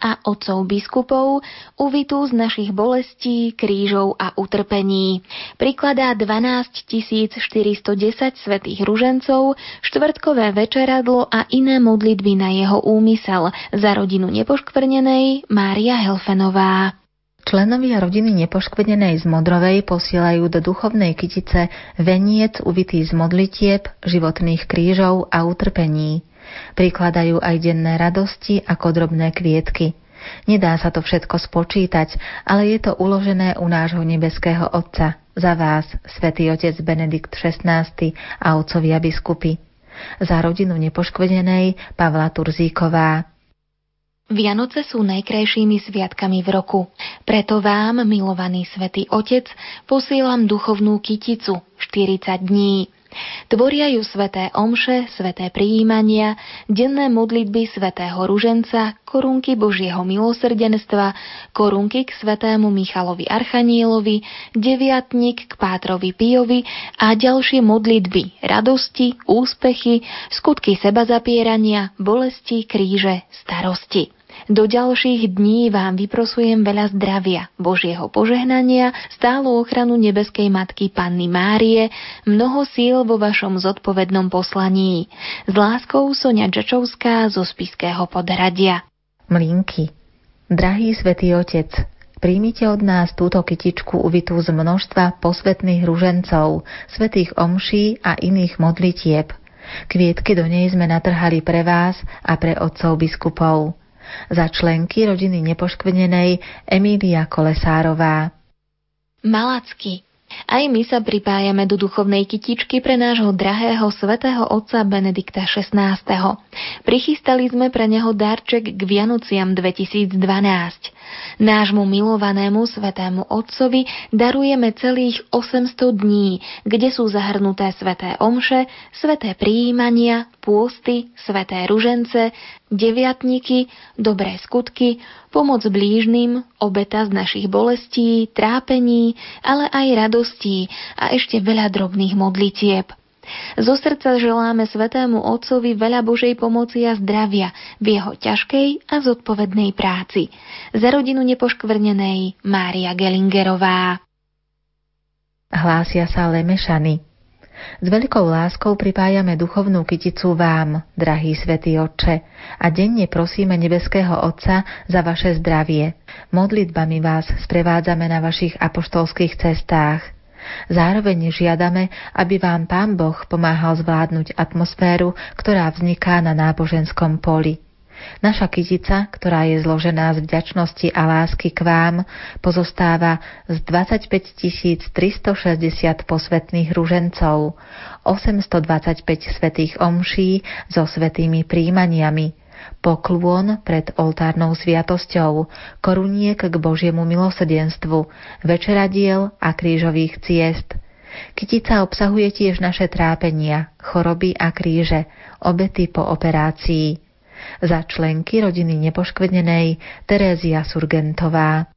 a otcov biskupov, uvitú z našich bolestí, krížov a utrpení. Prikladá 12 410 svetých ružencov, štvrtkové večeradlo a iné modlitby na jeho úmysel za rodinu nepoškvrnenej Mária Helfenová. Členovia rodiny nepoškvedenej z Modrovej posielajú do duchovnej kytice veniec uvitý z modlitieb, životných krížov a utrpení. Prikladajú aj denné radosti ako drobné kvietky. Nedá sa to všetko spočítať, ale je to uložené u nášho nebeského Otca, za vás, svätý Otec Benedikt XVI a otcovia biskupy. Za rodinu nepoškvedenej Pavla Turzíková. Vianoce sú najkrajšími sviatkami v roku. Preto vám, milovaný svätý Otec, posielam duchovnú kyticu 40 dní. Tvoria ju sveté omše, sveté prijímania, denné modlitby svätého Ruženca, korunky Božieho milosrdenstva, korunky k svetému Michalovi Archanielovi, deviatnik k Pátrovi Pijovi a ďalšie modlitby, radosti, úspechy, skutky seba zapierania, bolesti, kríže, starosti. Do ďalších dní vám vyprosujem veľa zdravia, Božieho požehnania, stálu ochranu nebeskej Matky Panny Márie, mnoho síl vo vašom zodpovednom poslaní. S láskou Sonia Čačovská zo Spiského podhradia. Mlinky. Drahý svätý Otec, príjmite od nás túto kytičku uvitú z množstva posvetných ružencov, svetých omší a iných modlitieb. Kvietky do nej sme natrhali pre vás a pre otcov biskupov za členky rodiny nepoškvrnenej Emília Kolesárová. Malacky. Aj my sa pripájame do duchovnej kytičky pre nášho drahého svätého otca Benedikta XVI. Prichystali sme pre neho darček k Vianociam 2012. Nášmu milovanému svetému Otcovi darujeme celých 800 dní, kde sú zahrnuté sveté omše, sveté prijímania, pôsty, sveté ružence, deviatniky, dobré skutky, pomoc blížnym, obeta z našich bolestí, trápení, ale aj radostí a ešte veľa drobných modlitieb – zo srdca želáme Svetému Otcovi veľa Božej pomoci a zdravia v jeho ťažkej a zodpovednej práci. Za rodinu nepoškvrnenej Mária Gelingerová. Hlásia sa Lemešany. S veľkou láskou pripájame duchovnú kyticu vám, drahý svätý Otče, a denne prosíme nebeského Otca za vaše zdravie. Modlitbami vás sprevádzame na vašich apoštolských cestách. Zároveň žiadame, aby vám Pán Boh pomáhal zvládnuť atmosféru, ktorá vzniká na náboženskom poli. Naša kytica, ktorá je zložená z vďačnosti a lásky k vám, pozostáva z 25 360 posvetných ružencov, 825 svetých omší so svetými príjmaniami, poklôn pred oltárnou sviatosťou, koruniek k Božiemu milosedenstvu, večeradiel a krížových ciest. Kytica obsahuje tiež naše trápenia, choroby a kríže, obety po operácii. Za členky rodiny nepoškvrnenej Terézia Surgentová.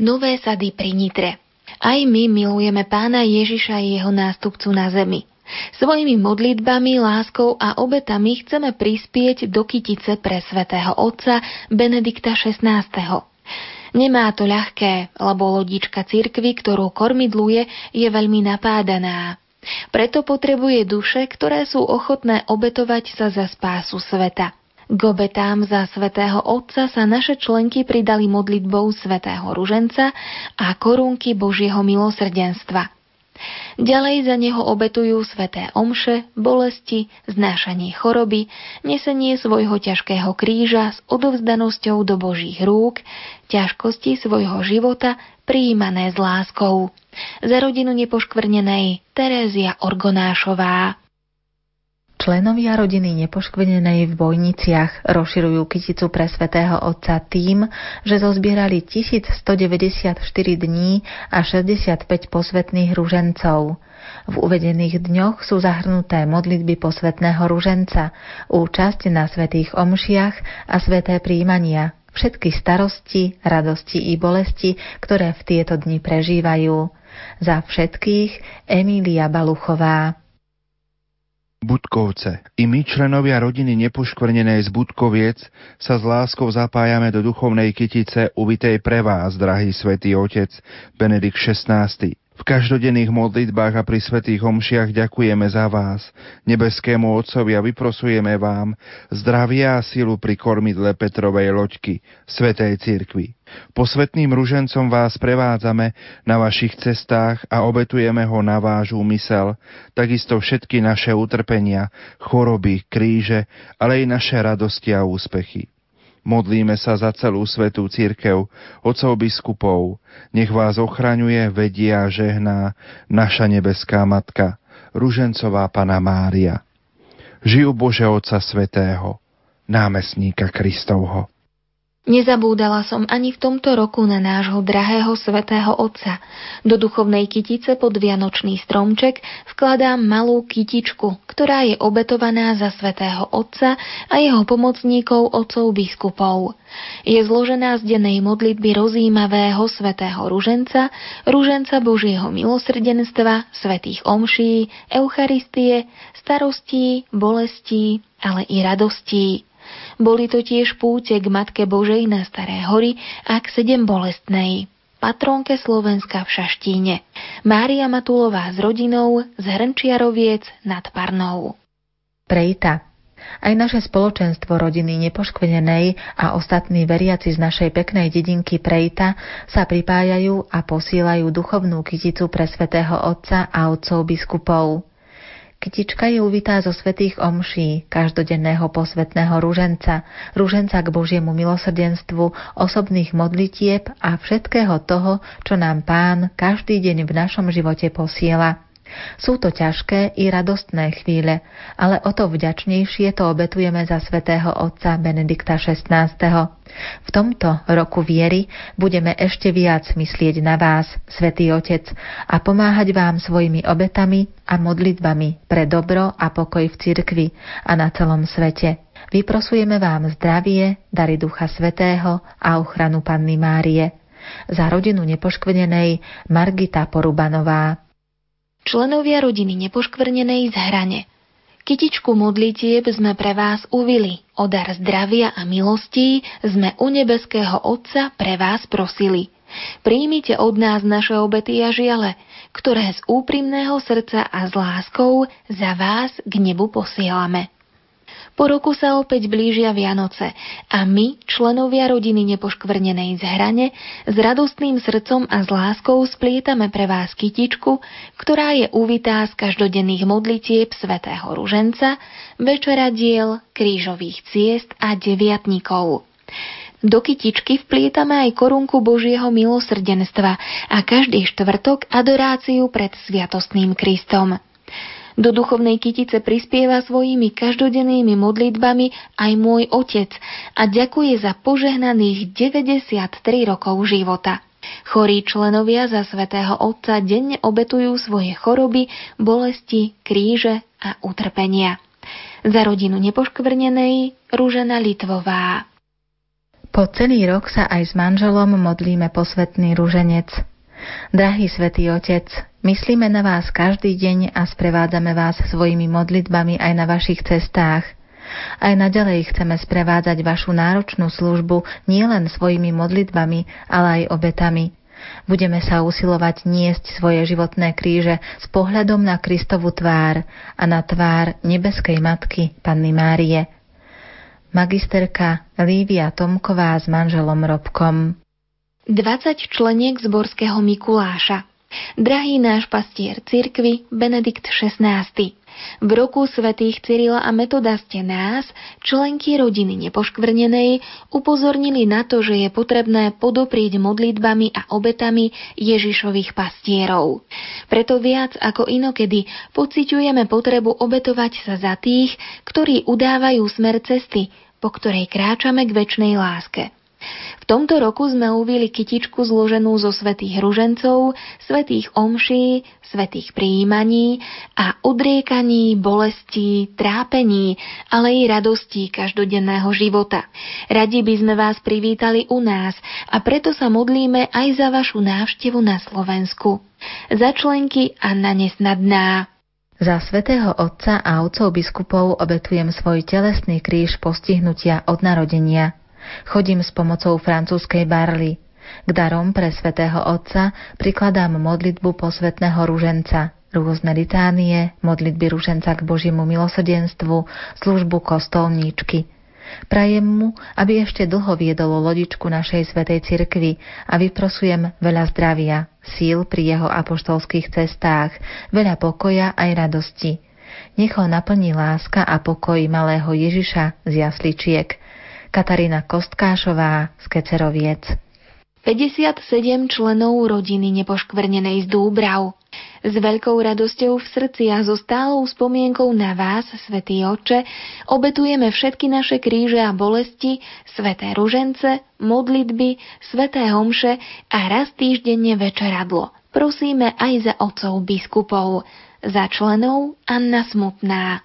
Nové sady pri Nitre. Aj my milujeme pána Ježiša a jeho nástupcu na zemi. Svojimi modlitbami, láskou a obetami chceme prispieť do kytice pre svätého Otca Benedikta XVI. Nemá to ľahké, lebo lodička cirkvy, ktorú kormidluje, je veľmi napádaná. Preto potrebuje duše, ktoré sú ochotné obetovať sa za spásu sveta. K obetám za svätého Otca sa naše členky pridali modlitbou svätého Ruženca a korunky Božieho milosrdenstva. Ďalej za neho obetujú sveté omše, bolesti, znášanie choroby, nesenie svojho ťažkého kríža s odovzdanosťou do Božích rúk, ťažkosti svojho života prijímané s láskou. Za rodinu nepoškvrnenej Terézia Orgonášová. Členovia rodiny nepoškvrnenej v Bojniciach rozširujú kyticu pre svätého Otca tým, že zozbierali 1194 dní a 65 posvetných ružencov. V uvedených dňoch sú zahrnuté modlitby posvetného ruženca, účasť na svetých omšiach a sveté príjmania, všetky starosti, radosti i bolesti, ktoré v tieto dni prežívajú. Za všetkých Emília Baluchová. Budkovce. I my, členovia rodiny nepoškvrnenej z Budkoviec, sa s láskou zapájame do duchovnej kytice uvitej pre vás, drahý svätý Otec Benedikt XVI. V každodenných modlitbách a pri svetých homšiach ďakujeme za vás, nebeskému Otcovi a vyprosujeme vám zdravia a silu pri kormidle Petrovej loďky, Svetej Cirkvi. Posvetným ružencom vás prevádzame na vašich cestách a obetujeme ho na váš úmysel, takisto všetky naše utrpenia, choroby, kríže, ale i naše radosti a úspechy. Modlíme sa za celú svetú církev, otcov biskupov. Nech vás ochraňuje, vedia a žehná naša nebeská matka, Ružencová Pana Mária. Žijú Bože Otca Svetého, námestníka Kristovho. Nezabúdala som ani v tomto roku na nášho drahého svetého Otca. Do duchovnej kytice pod Vianočný stromček vkladám malú kytičku, ktorá je obetovaná za svetého Otca a jeho pomocníkov otcov biskupov. Je zložená z dennej modlitby rozímavého svetého ruženca, ruženca Božieho milosrdenstva, svetých omší, Eucharistie, starostí, bolestí, ale i radostí. Boli to tiež púte k Matke Božej na Staré hory a k sedem bolestnej patrónke Slovenska v Šaštíne. Mária Matulová s rodinou z Hrnčiaroviec nad Parnou. Prejta. Aj naše spoločenstvo rodiny nepoškvenenej a ostatní veriaci z našej peknej dedinky Prejta sa pripájajú a posílajú duchovnú kyticu pre svätého Otca a otcov biskupov. Kytička je uvitá zo svetých omší, každodenného posvetného rúženca, rúženca k Božiemu milosrdenstvu, osobných modlitieb a všetkého toho, čo nám Pán každý deň v našom živote posiela. Sú to ťažké i radostné chvíle, ale o to vďačnejšie to obetujeme za svätého otca Benedikta XVI. V tomto roku viery budeme ešte viac myslieť na vás, svätý Otec, a pomáhať vám svojimi obetami a modlitbami pre dobro a pokoj v cirkvi a na celom svete. Vyprosujeme vám zdravie, dary Ducha Svetého a ochranu Panny Márie. Za rodinu nepoškvrnenej Margita Porubanová. Členovia rodiny nepoškvrnenej z hrane. Kytičku modlitieb sme pre vás uvili, o dar zdravia a milostí sme u nebeského Otca pre vás prosili. Príjmite od nás naše obety a žiale, ktoré z úprimného srdca a s láskou za vás k nebu posielame. Po roku sa opäť blížia Vianoce a my, členovia rodiny nepoškvrnenej z hrane, s radostným srdcom a s láskou splietame pre vás kytičku, ktorá je uvitá z každodenných modlitieb svätého Ruženca, večeradiel, krížových ciest a deviatníkov. Do kytičky vplietame aj korunku Božieho milosrdenstva a každý štvrtok adoráciu pred sviatostným Kristom. Do duchovnej kytice prispieva svojimi každodennými modlitbami aj môj otec a ďakuje za požehnaných 93 rokov života. Chorí členovia za svätého Otca denne obetujú svoje choroby, bolesti, kríže a utrpenia. Za rodinu nepoškvrnenej Rúžena Litvová. Po celý rok sa aj s manželom modlíme posvetný rúženec. Drahý svätý Otec, myslíme na vás každý deň a sprevádzame vás svojimi modlitbami aj na vašich cestách. Aj naďalej chceme sprevádzať vašu náročnú službu nielen svojimi modlitbami, ale aj obetami. Budeme sa usilovať niesť svoje životné kríže s pohľadom na Kristovu tvár a na tvár nebeskej matky Panny Márie. Magisterka Lívia Tomková s manželom Robkom 20 členiek zborského Mikuláša. Drahý náš pastier cirkvy Benedikt XVI. V roku svätých Cyrila a Metoda ste nás, členky rodiny nepoškvrnenej, upozornili na to, že je potrebné podoprieť modlitbami a obetami Ježišových pastierov. Preto viac ako inokedy pociťujeme potrebu obetovať sa za tých, ktorí udávajú smer cesty, po ktorej kráčame k väčšnej láske. V tomto roku sme uvili kytičku zloženú zo svetých ružencov, svetých omší, svetých príjmaní a odriekaní, bolestí, trápení, ale i radostí každodenného života. Radi by sme vás privítali u nás a preto sa modlíme aj za vašu návštevu na Slovensku. Za členky Anna Nesnadná. Za svätého Otca a otcov biskupov obetujem svoj telesný kríž postihnutia od narodenia. Chodím s pomocou francúzskej barly. K darom pre svätého Otca prikladám modlitbu posvetného ruženca, rôzne litánie, modlitby ruženca k Božiemu milosrdenstvu, službu kostolníčky – Prajem mu, aby ešte dlho viedol lodičku našej svetej cirkvi a vyprosujem veľa zdravia, síl pri jeho apoštolských cestách, veľa pokoja aj radosti. Nech ho naplní láska a pokoj malého Ježiša z jasličiek. Katarína Kostkášová z Keceroviec 57 členov rodiny nepoškvrnenej z Dúbrav. S veľkou radosťou v srdci a so stálou spomienkou na vás, Svetý Oče, obetujeme všetky naše kríže a bolesti, sveté ružence, modlitby, sveté homše a raz týždenne večeradlo. Prosíme aj za otcov biskupov, za členov Anna Smutná.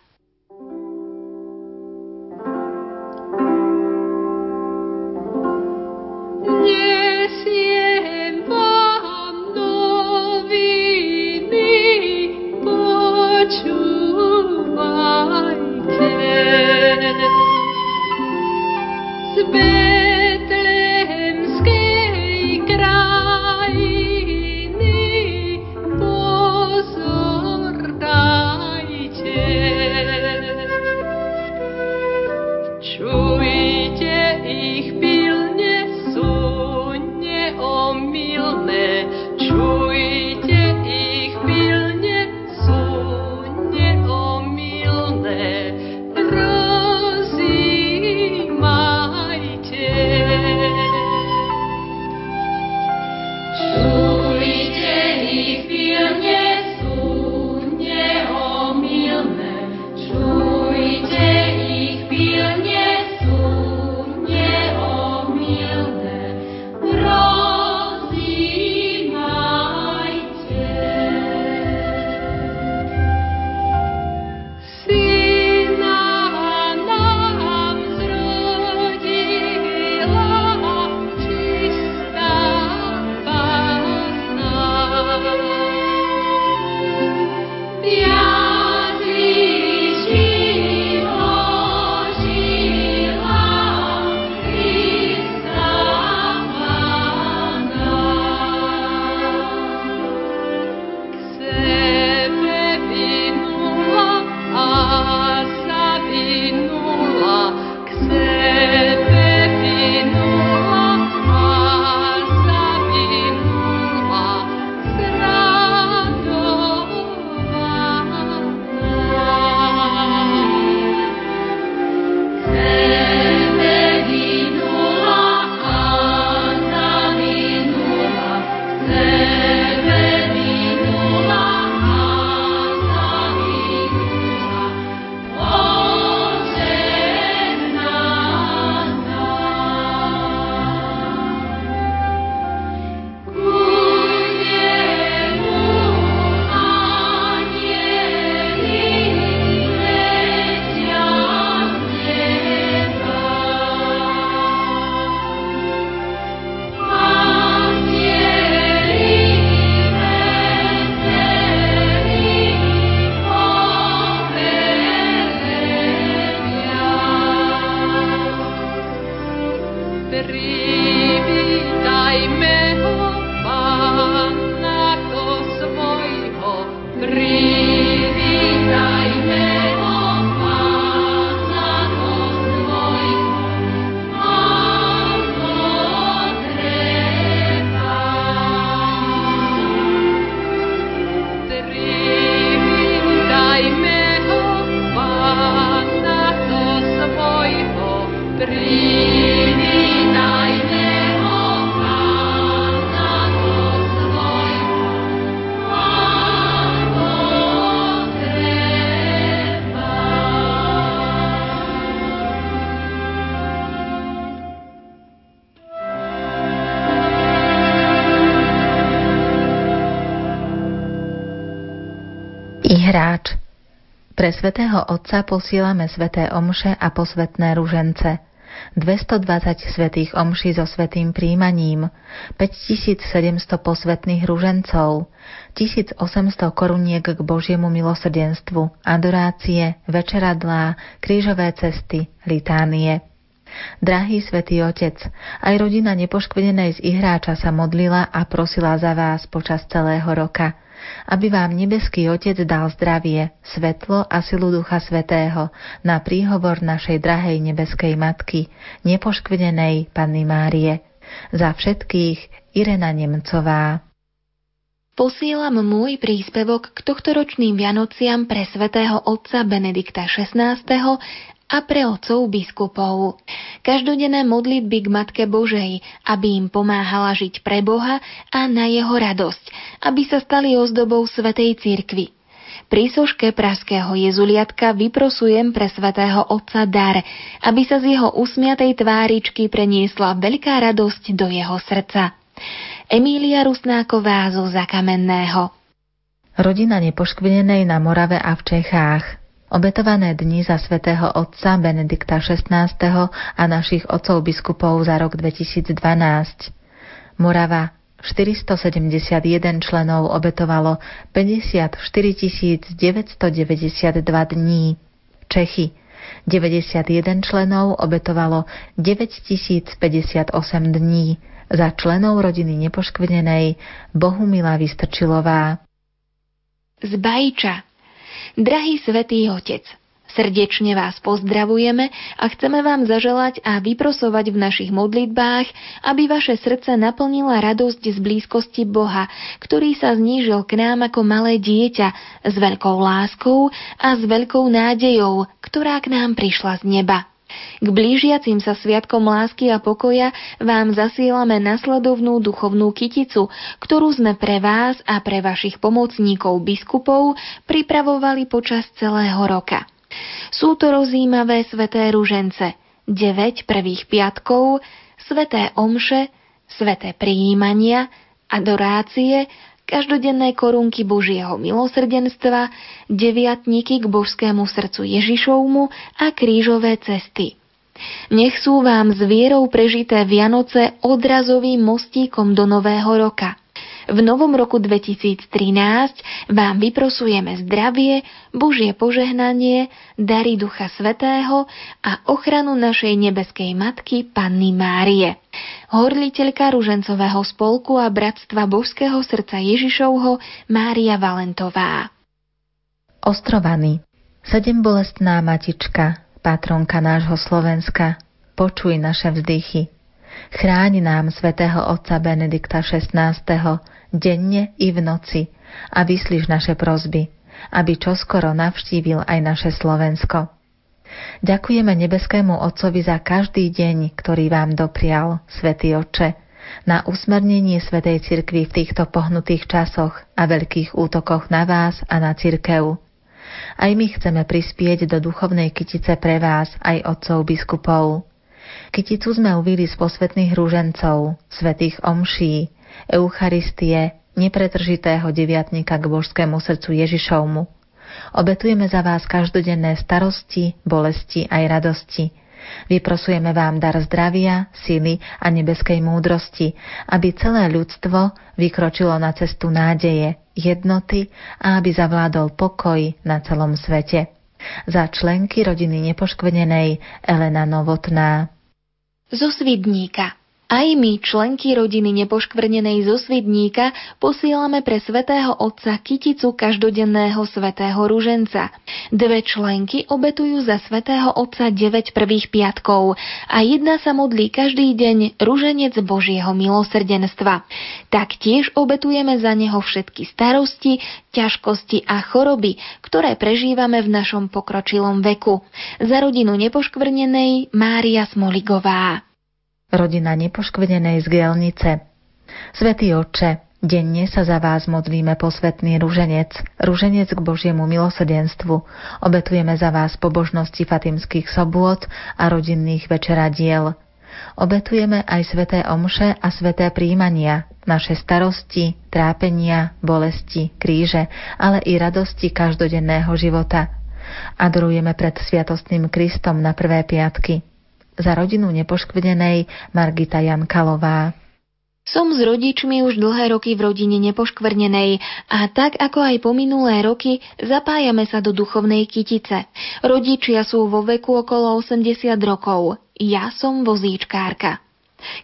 Svätého Otca posielame sveté omše a posvetné ružence – 220 svetých omší so svetým príjmaním, 5700 posvetných ružencov, 1800 koruniek k Božiemu milosrdenstvu, adorácie, večeradlá, krížové cesty, litánie. Drahý svätý Otec, aj rodina nepoškvenenej z ihráča sa modlila a prosila za vás počas celého roka – aby vám nebeský Otec dal zdravie, svetlo a silu Ducha Svetého na príhovor našej drahej nebeskej Matky, nepoškvenenej Panny Márie. Za všetkých Irena Nemcová. Posielam môj príspevok k tohtoročným Vianociam pre svätého otca Benedikta XVI a pre otcov biskupov. Každodenné modlitby k Matke Božej, aby im pomáhala žiť pre Boha a na jeho radosť, aby sa stali ozdobou Svetej cirkvi. Pri soške praského jezuliatka vyprosujem pre svätého Otca dar, aby sa z jeho usmiatej tváričky preniesla veľká radosť do jeho srdca. Emília Rusnáková zo Zakamenného Rodina nepoškvenenej na Morave a v Čechách Obetované dni za svätého Otca Benedikta XVI. a našich otcov biskupov za rok 2012. Morava 471 členov obetovalo 54 992 dní. Čechy 91 členov obetovalo 9058 dní. Za členov rodiny nepoškvrnenej Bohumila Vystrčilová. Z Bajča Drahý svätý Otec, Srdečne vás pozdravujeme a chceme vám zaželať a vyprosovať v našich modlitbách, aby vaše srdce naplnila radosť z blízkosti Boha, ktorý sa znížil k nám ako malé dieťa s veľkou láskou a s veľkou nádejou, ktorá k nám prišla z neba. K blížiacim sa sviatkom lásky a pokoja vám zasielame nasledovnú duchovnú kyticu, ktorú sme pre vás a pre vašich pomocníkov biskupov pripravovali počas celého roka. Sú to rozímavé sveté ružence, 9 prvých piatkov, sveté omše, sveté prijímania, adorácie, každodenné korunky Božieho milosrdenstva, deviatníky k božskému srdcu Ježišovmu a krížové cesty. Nech sú vám s vierou prežité Vianoce odrazovým mostíkom do nového roka – v novom roku 2013 vám vyprosujeme zdravie, Božie požehnanie, dary Ducha Svetého a ochranu našej nebeskej Matky Panny Márie. Horliteľka Ružencového spolku a Bratstva Božského srdca Ježišovho Mária Valentová. Ostrovany. Sedem bolestná matička, patronka nášho Slovenska, počuj naše vzdychy. Chráň nám svätého otca Benedikta XVI, denne i v noci a vyslíš naše prozby, aby čoskoro navštívil aj naše Slovensko. Ďakujeme nebeskému Otcovi za každý deň, ktorý vám doprial, Svetý Oče, na usmernenie Svetej Cirkvi v týchto pohnutých časoch a veľkých útokoch na vás a na cirkev. Aj my chceme prispieť do duchovnej kytice pre vás, aj otcov biskupov. Kyticu sme uvili z posvetných rúžencov, svetých omší, Eucharistie, nepretržitého deviatnika k božskému srdcu Ježišovmu. Obetujeme za vás každodenné starosti, bolesti aj radosti. Vyprosujeme vám dar zdravia, sily a nebeskej múdrosti, aby celé ľudstvo vykročilo na cestu nádeje, jednoty a aby zavládol pokoj na celom svete. Za členky rodiny nepoškvenenej Elena Novotná. Zo Svidníka aj my, členky rodiny nepoškvrnenej zo Svidníka, posielame pre svätého Otca kyticu každodenného svätého ruženca. Dve členky obetujú za svätého Otca 9 prvých piatkov a jedna sa modlí každý deň ruženec Božieho milosrdenstva. Taktiež obetujeme za neho všetky starosti, ťažkosti a choroby, ktoré prežívame v našom pokročilom veku. Za rodinu nepoškvrnenej Mária Smoligová rodina nepoškvedenej z Gelnice. Svetý Otče, denne sa za vás modlíme posvetný ruženec, ruženec k Božiemu milosedenstvu. Obetujeme za vás pobožnosti fatimských sobôt a rodinných večeradiel. Obetujeme aj sveté omše a sveté príjmania, naše starosti, trápenia, bolesti, kríže, ale i radosti každodenného života. Adorujeme pred Sviatostným Kristom na prvé piatky. Za rodinu nepoškvrnenej Margita Jankalová. Som s rodičmi už dlhé roky v rodine nepoškvrnenej a tak ako aj po minulé roky zapájame sa do duchovnej kytice. Rodičia sú vo veku okolo 80 rokov. Ja som vozíčkárka.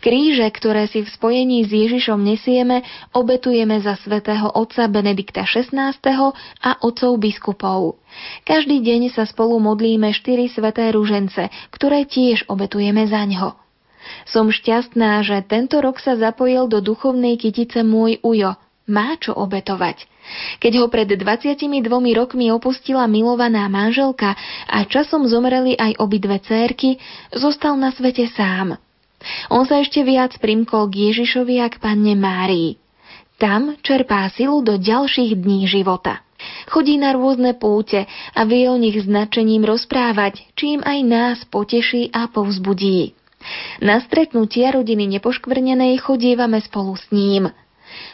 Kríže, ktoré si v spojení s Ježišom nesieme, obetujeme za svätého otca Benedikta XVI a otcov biskupov. Každý deň sa spolu modlíme štyri sveté ružence, ktoré tiež obetujeme za ňo. Som šťastná, že tento rok sa zapojil do duchovnej kytice môj ujo. Má čo obetovať. Keď ho pred 22 rokmi opustila milovaná manželka a časom zomreli aj obidve cérky, zostal na svete sám. On sa ešte viac primkol k Ježišovi a k panne Márii. Tam čerpá silu do ďalších dní života. Chodí na rôzne púte a vie o nich značením rozprávať, čím aj nás poteší a povzbudí. Na stretnutia rodiny nepoškvrnenej chodívame spolu s ním.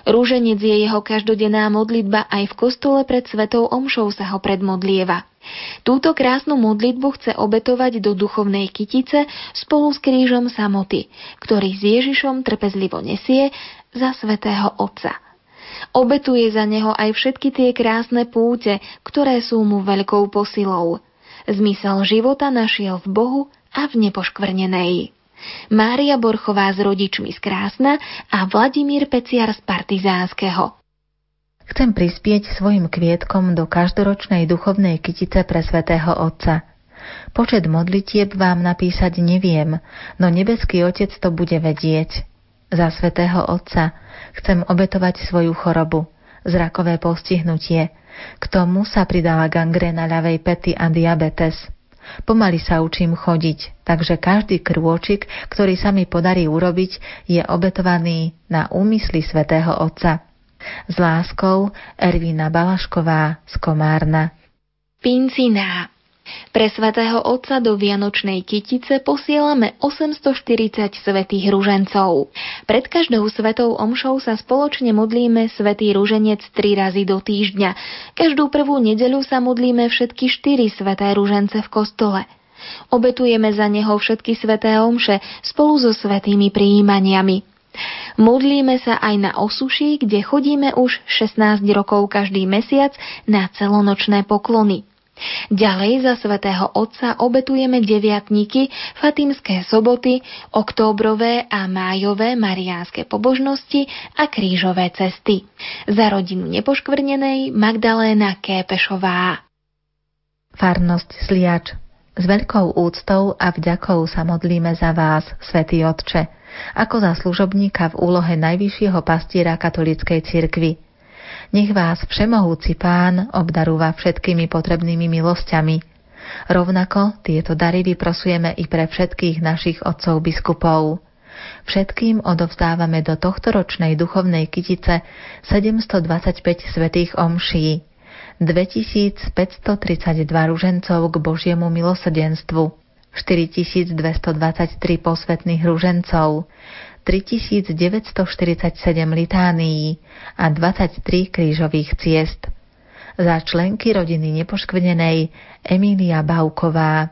Rúženec je jeho každodenná modlitba aj v kostole pred svetou omšou sa ho predmodlieva. Túto krásnu modlitbu chce obetovať do duchovnej kytice spolu s krížom samoty, ktorý s Ježišom trpezlivo nesie za svetého Otca. Obetuje za neho aj všetky tie krásne púte, ktoré sú mu veľkou posilou. Zmysel života našiel v Bohu a v nepoškvrnenej. Mária Borchová s rodičmi z Krásna a Vladimír Peciar z Partizánskeho. Chcem prispieť svojim kvietkom do každoročnej duchovnej kytice pre svätého Otca. Počet modlitieb vám napísať neviem, no nebeský Otec to bude vedieť. Za svätého Otca chcem obetovať svoju chorobu, zrakové postihnutie. K tomu sa pridala gangréna ľavej pety a diabetes. Pomaly sa učím chodiť, takže každý krôčik, ktorý sa mi podarí urobiť, je obetovaný na úmysly svätého Otca. S láskou Ervína Balašková z Komárna. Pinciná pre svätého Otca do Vianočnej kytice posielame 840 svetých ružencov. Pred každou svetou omšou sa spoločne modlíme svetý ruženec tri razy do týždňa. Každú prvú nedeľu sa modlíme všetky štyri sveté ružence v kostole. Obetujeme za neho všetky sveté omše spolu so svetými prijímaniami. Modlíme sa aj na osuši, kde chodíme už 16 rokov každý mesiac na celonočné poklony. Ďalej za svätého Otca obetujeme deviatníky, fatimské soboty, októbrové a májové mariánske pobožnosti a krížové cesty. Za rodinu nepoškvrnenej Magdaléna Képešová. Farnosť Sliač s veľkou úctou a vďakou sa modlíme za vás, Svetý Otče, ako za služobníka v úlohe najvyššieho pastiera katolíckej cirkvi. Nech vás všemohúci pán obdarúva všetkými potrebnými milosťami. Rovnako tieto dary vyprosujeme i pre všetkých našich otcov biskupov. Všetkým odovzdávame do tohto ročnej duchovnej kytice 725 svetých omší 2532 ružencov k Božiemu milosrdenstvu, 4223 posvetných ružencov, 3947 litánií a 23 krížových ciest. Za členky rodiny nepoškvrnenej Emília Bauková.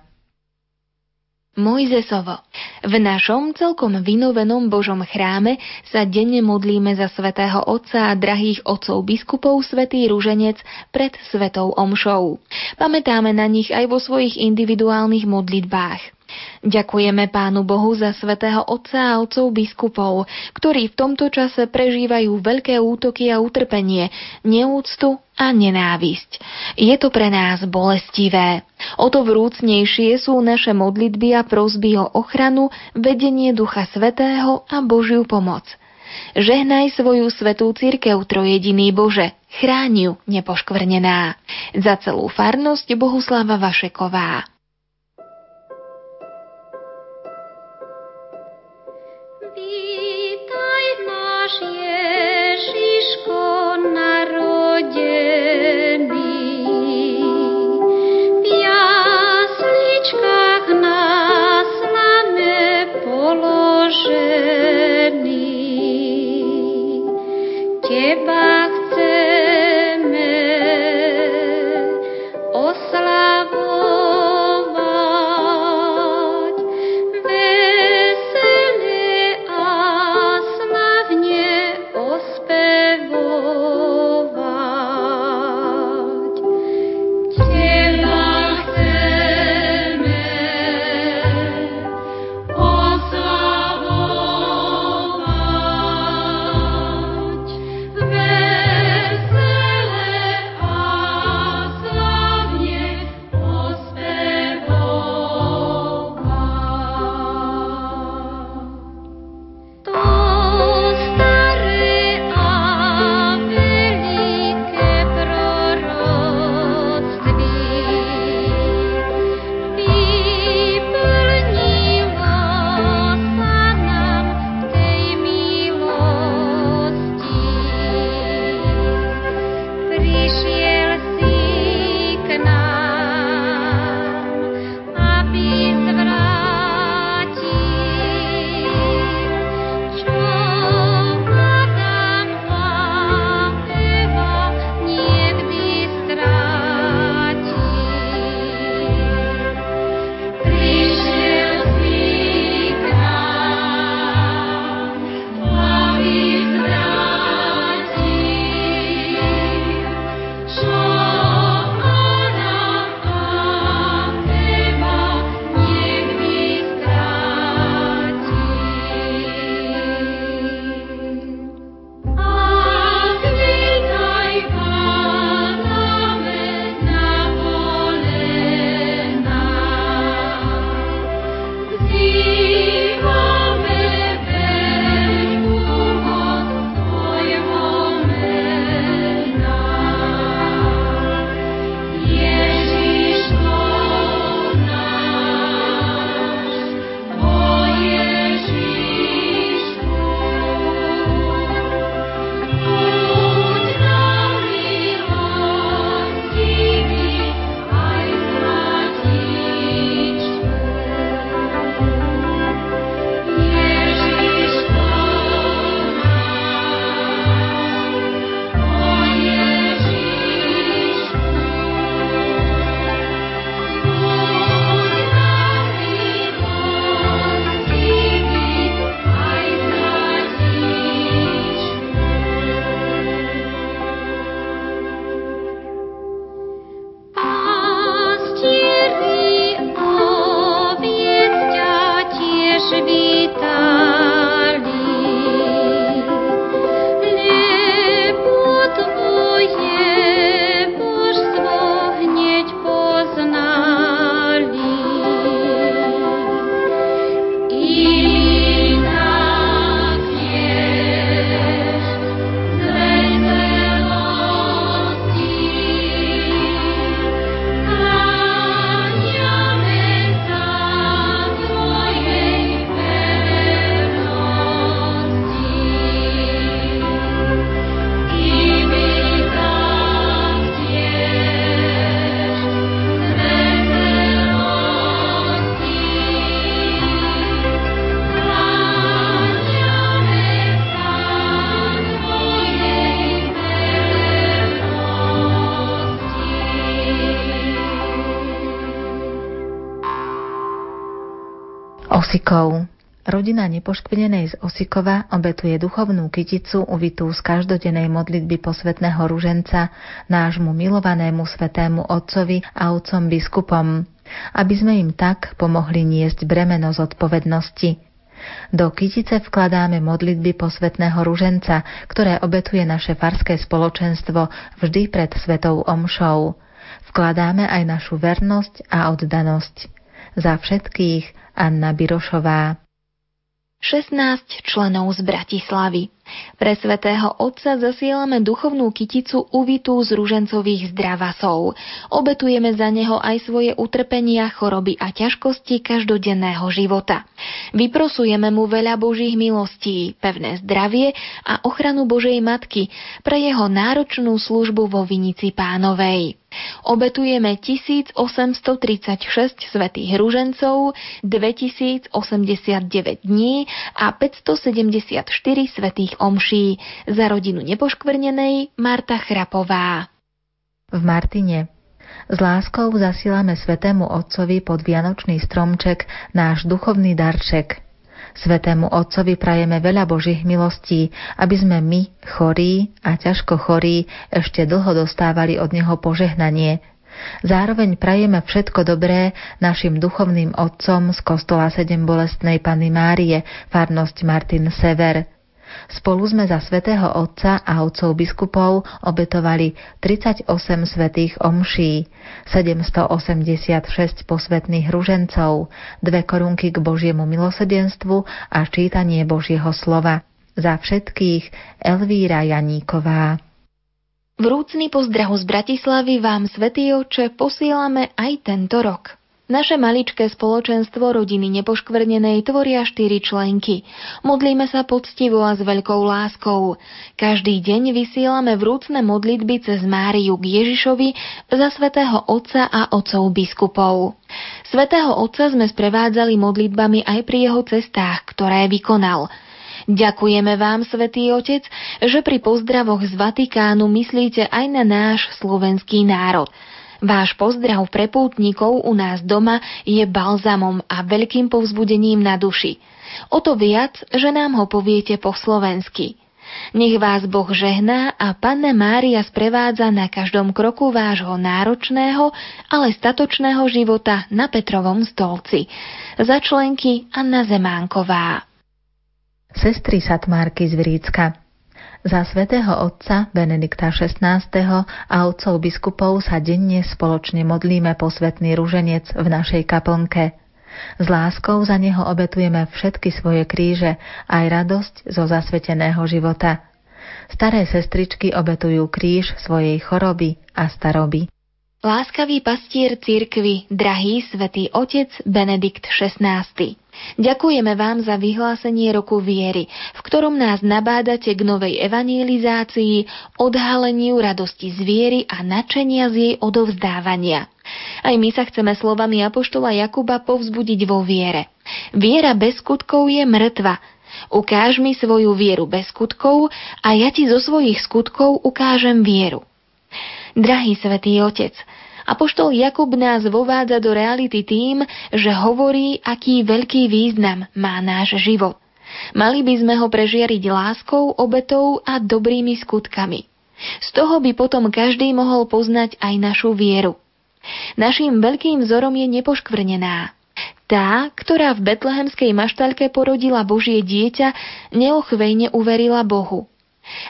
Mojzesovo. V našom celkom vynovenom Božom chráme sa denne modlíme za svätého Otca a drahých otcov biskupov svätý Rúženec pred svetou omšou. Pamätáme na nich aj vo svojich individuálnych modlitbách. Ďakujeme Pánu Bohu za svätého Otca a otcov biskupov, ktorí v tomto čase prežívajú veľké útoky a utrpenie, neúctu a nenávisť. Je to pre nás bolestivé. O to vrúcnejšie sú naše modlitby a prosby o ochranu, vedenie Ducha Svetého a Božiu pomoc. Žehnaj svoju svetú církev trojediný Bože, chráň nepoškvrnená. Za celú farnosť Bohuslava Vašeková. Rodina nepoškvrnenej z Osikova obetuje duchovnú kyticu uvitú z každodennej modlitby posvetného ruženca nášmu milovanému svetému otcovi a otcom biskupom, aby sme im tak pomohli niesť bremeno zodpovednosti. Do kytice vkladáme modlitby posvetného ruženca, ktoré obetuje naše farské spoločenstvo vždy pred svetou omšou. Vkladáme aj našu vernosť a oddanosť. Za všetkých Anna Birošová. 16 členov z Bratislavy. Pre svätého Otca zasielame duchovnú kyticu uvitú z ružencových zdravasov. Obetujeme za neho aj svoje utrpenia, choroby a ťažkosti každodenného života. Vyprosujeme mu veľa Božích milostí, pevné zdravie a ochranu Božej Matky pre jeho náročnú službu vo Vinici Pánovej. Obetujeme 1836 svetých ružencov, 2089 dní a 574 svetých omší. Za rodinu nepoškvrnenej Marta Chrapová. V Martine s láskou zasílame Svetému Otcovi pod Vianočný stromček náš duchovný darček. Svetému Otcovi prajeme veľa Božích milostí, aby sme my, chorí a ťažko chorí, ešte dlho dostávali od Neho požehnanie, Zároveň prajeme všetko dobré našim duchovným otcom z kostola 7 bolestnej Pany Márie, farnosť Martin Sever. Spolu sme za svätého Otca a otcov biskupov obetovali 38 svetých omší, 786 posvetných ružencov, dve korunky k Božiemu milosedenstvu a čítanie Božieho slova. Za všetkých Elvíra Janíková. Vrúcný pozdrav z Bratislavy vám, Svetý Oče, posielame aj tento rok. Naše maličké spoločenstvo rodiny nepoškvrnenej tvoria štyri členky. Modlíme sa poctivo a s veľkou láskou. Každý deň vysielame vrúcne modlitby cez Máriu k Ježišovi za svätého Otca a otcov biskupov. Svetého Otca sme sprevádzali modlitbami aj pri jeho cestách, ktoré vykonal – Ďakujeme vám, Svetý Otec, že pri pozdravoch z Vatikánu myslíte aj na náš slovenský národ. Váš pozdrav pre pútnikov u nás doma je balzamom a veľkým povzbudením na duši. O to viac, že nám ho poviete po slovensky. Nech vás Boh žehná a Panna Mária sprevádza na každom kroku vášho náročného, ale statočného života na Petrovom stolci. Za členky Anna Zemánková sestry Satmárky z Vrícka. Za svätého otca Benedikta XVI. a otcov biskupov sa denne spoločne modlíme posvetný ruženec v našej kaplnke. S láskou za neho obetujeme všetky svoje kríže, aj radosť zo zasveteného života. Staré sestričky obetujú kríž svojej choroby a staroby. Láskavý pastier cirkvy, drahý svätý otec Benedikt XVI. Ďakujeme vám za vyhlásenie roku viery, v ktorom nás nabádate k novej evangelizácii, odhaleniu radosti z viery a načenia z jej odovzdávania. Aj my sa chceme slovami Apoštola Jakuba povzbudiť vo viere. Viera bez skutkov je mŕtva. Ukáž mi svoju vieru bez skutkov a ja ti zo svojich skutkov ukážem vieru. Drahý svätý Otec, Apoštol Jakub nás vovádza do reality tým, že hovorí, aký veľký význam má náš život. Mali by sme ho prežiariť láskou, obetou a dobrými skutkami. Z toho by potom každý mohol poznať aj našu vieru. Naším veľkým vzorom je nepoškvrnená. Tá, ktorá v betlehemskej maštalke porodila Božie dieťa, neochvejne uverila Bohu.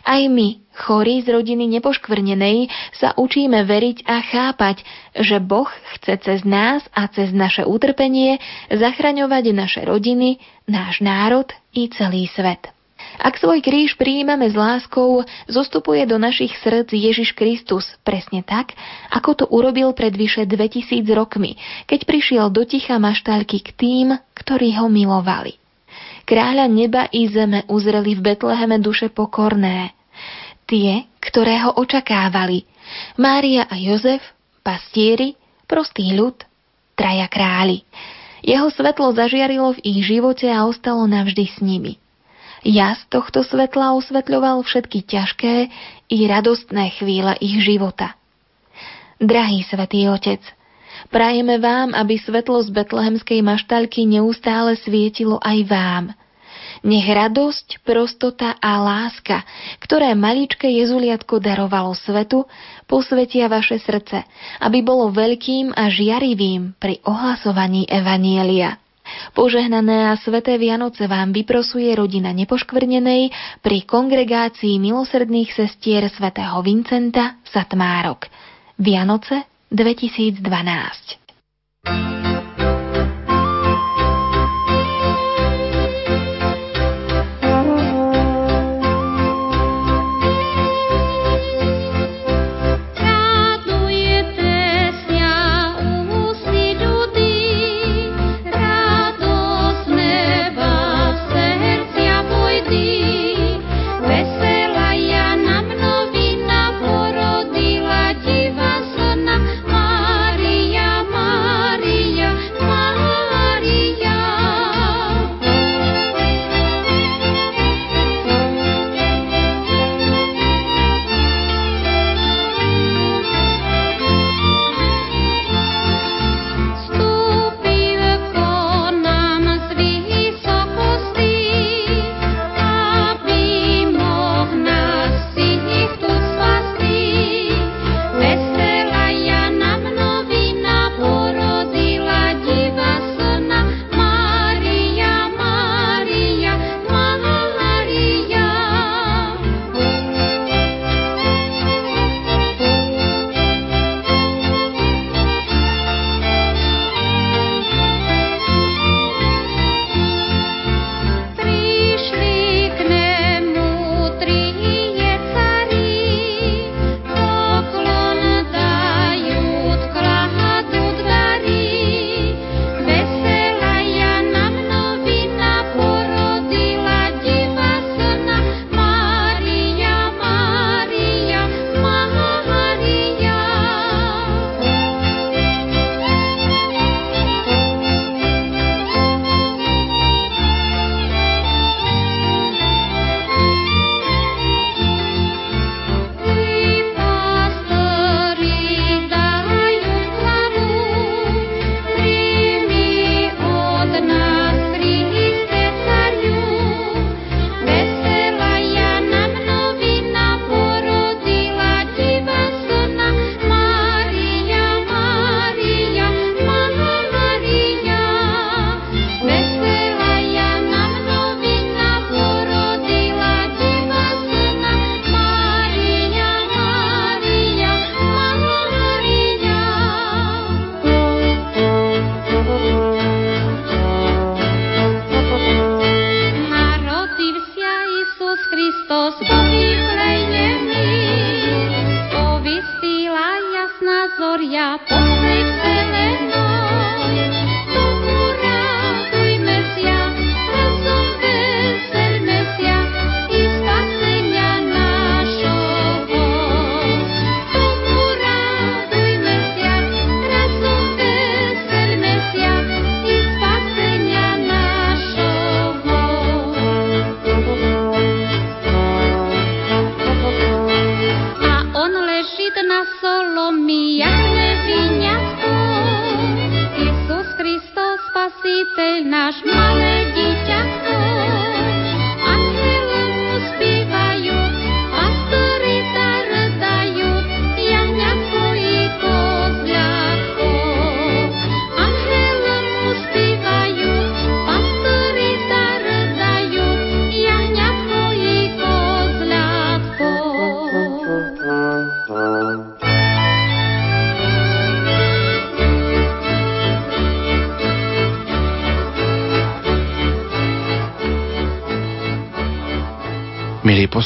Aj my, chorí z rodiny nepoškvrnenej, sa učíme veriť a chápať, že Boh chce cez nás a cez naše utrpenie zachraňovať naše rodiny, náš národ i celý svet. Ak svoj kríž prijímame s láskou, zostupuje do našich srdc Ježiš Kristus presne tak, ako to urobil pred vyše 2000 rokmi, keď prišiel do ticha maštálky k tým, ktorí ho milovali. Kráľa neba i zeme uzreli v Betleheme duše pokorné. Tie, ktoré ho očakávali. Mária a Jozef, pastieri, prostý ľud, traja králi. Jeho svetlo zažiarilo v ich živote a ostalo navždy s nimi. Ja z tohto svetla osvetľoval všetky ťažké i radostné chvíle ich života. Drahý svätý Otec, Prajeme vám, aby svetlo z betlehemskej maštaľky neustále svietilo aj vám. Nech radosť, prostota a láska, ktoré maličké Jezuliatko darovalo svetu, posvetia vaše srdce, aby bolo veľkým a žiarivým pri ohlasovaní Evanielia. Požehnané a sveté Vianoce vám vyprosuje rodina nepoškvrnenej pri kongregácii milosrdných sestier svätého Vincenta Satmárok. Vianoce 2012.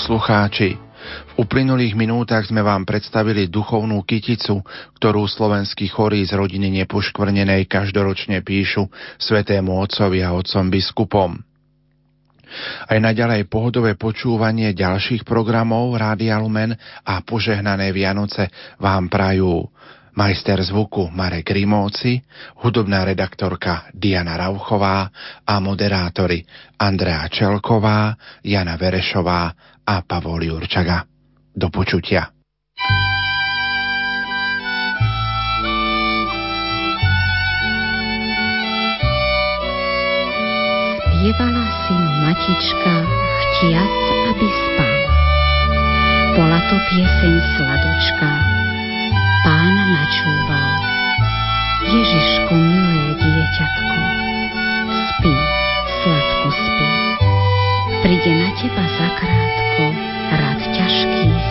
poslucháči, v uplynulých minútach sme vám predstavili duchovnú kyticu, ktorú slovenskí chorí z rodiny nepoškvrnenej každoročne píšu svetému otcovi a otcom biskupom. Aj naďalej pohodové počúvanie ďalších programov Rádia Lumen a požehnané Vianoce vám prajú majster zvuku Marek Rimóci, hudobná redaktorka Diana Rauchová a moderátori Andrea Čelková, Jana Verešová a Pavol Jurčaga. Do počutia. Spievala si matička, chtiac, aby spal. Bola to pieseň sladočka, pán načúval. Ježišku, milé dieťatko, spí, sladko spí. Príde na teba zakrátko rad ťažkých dní.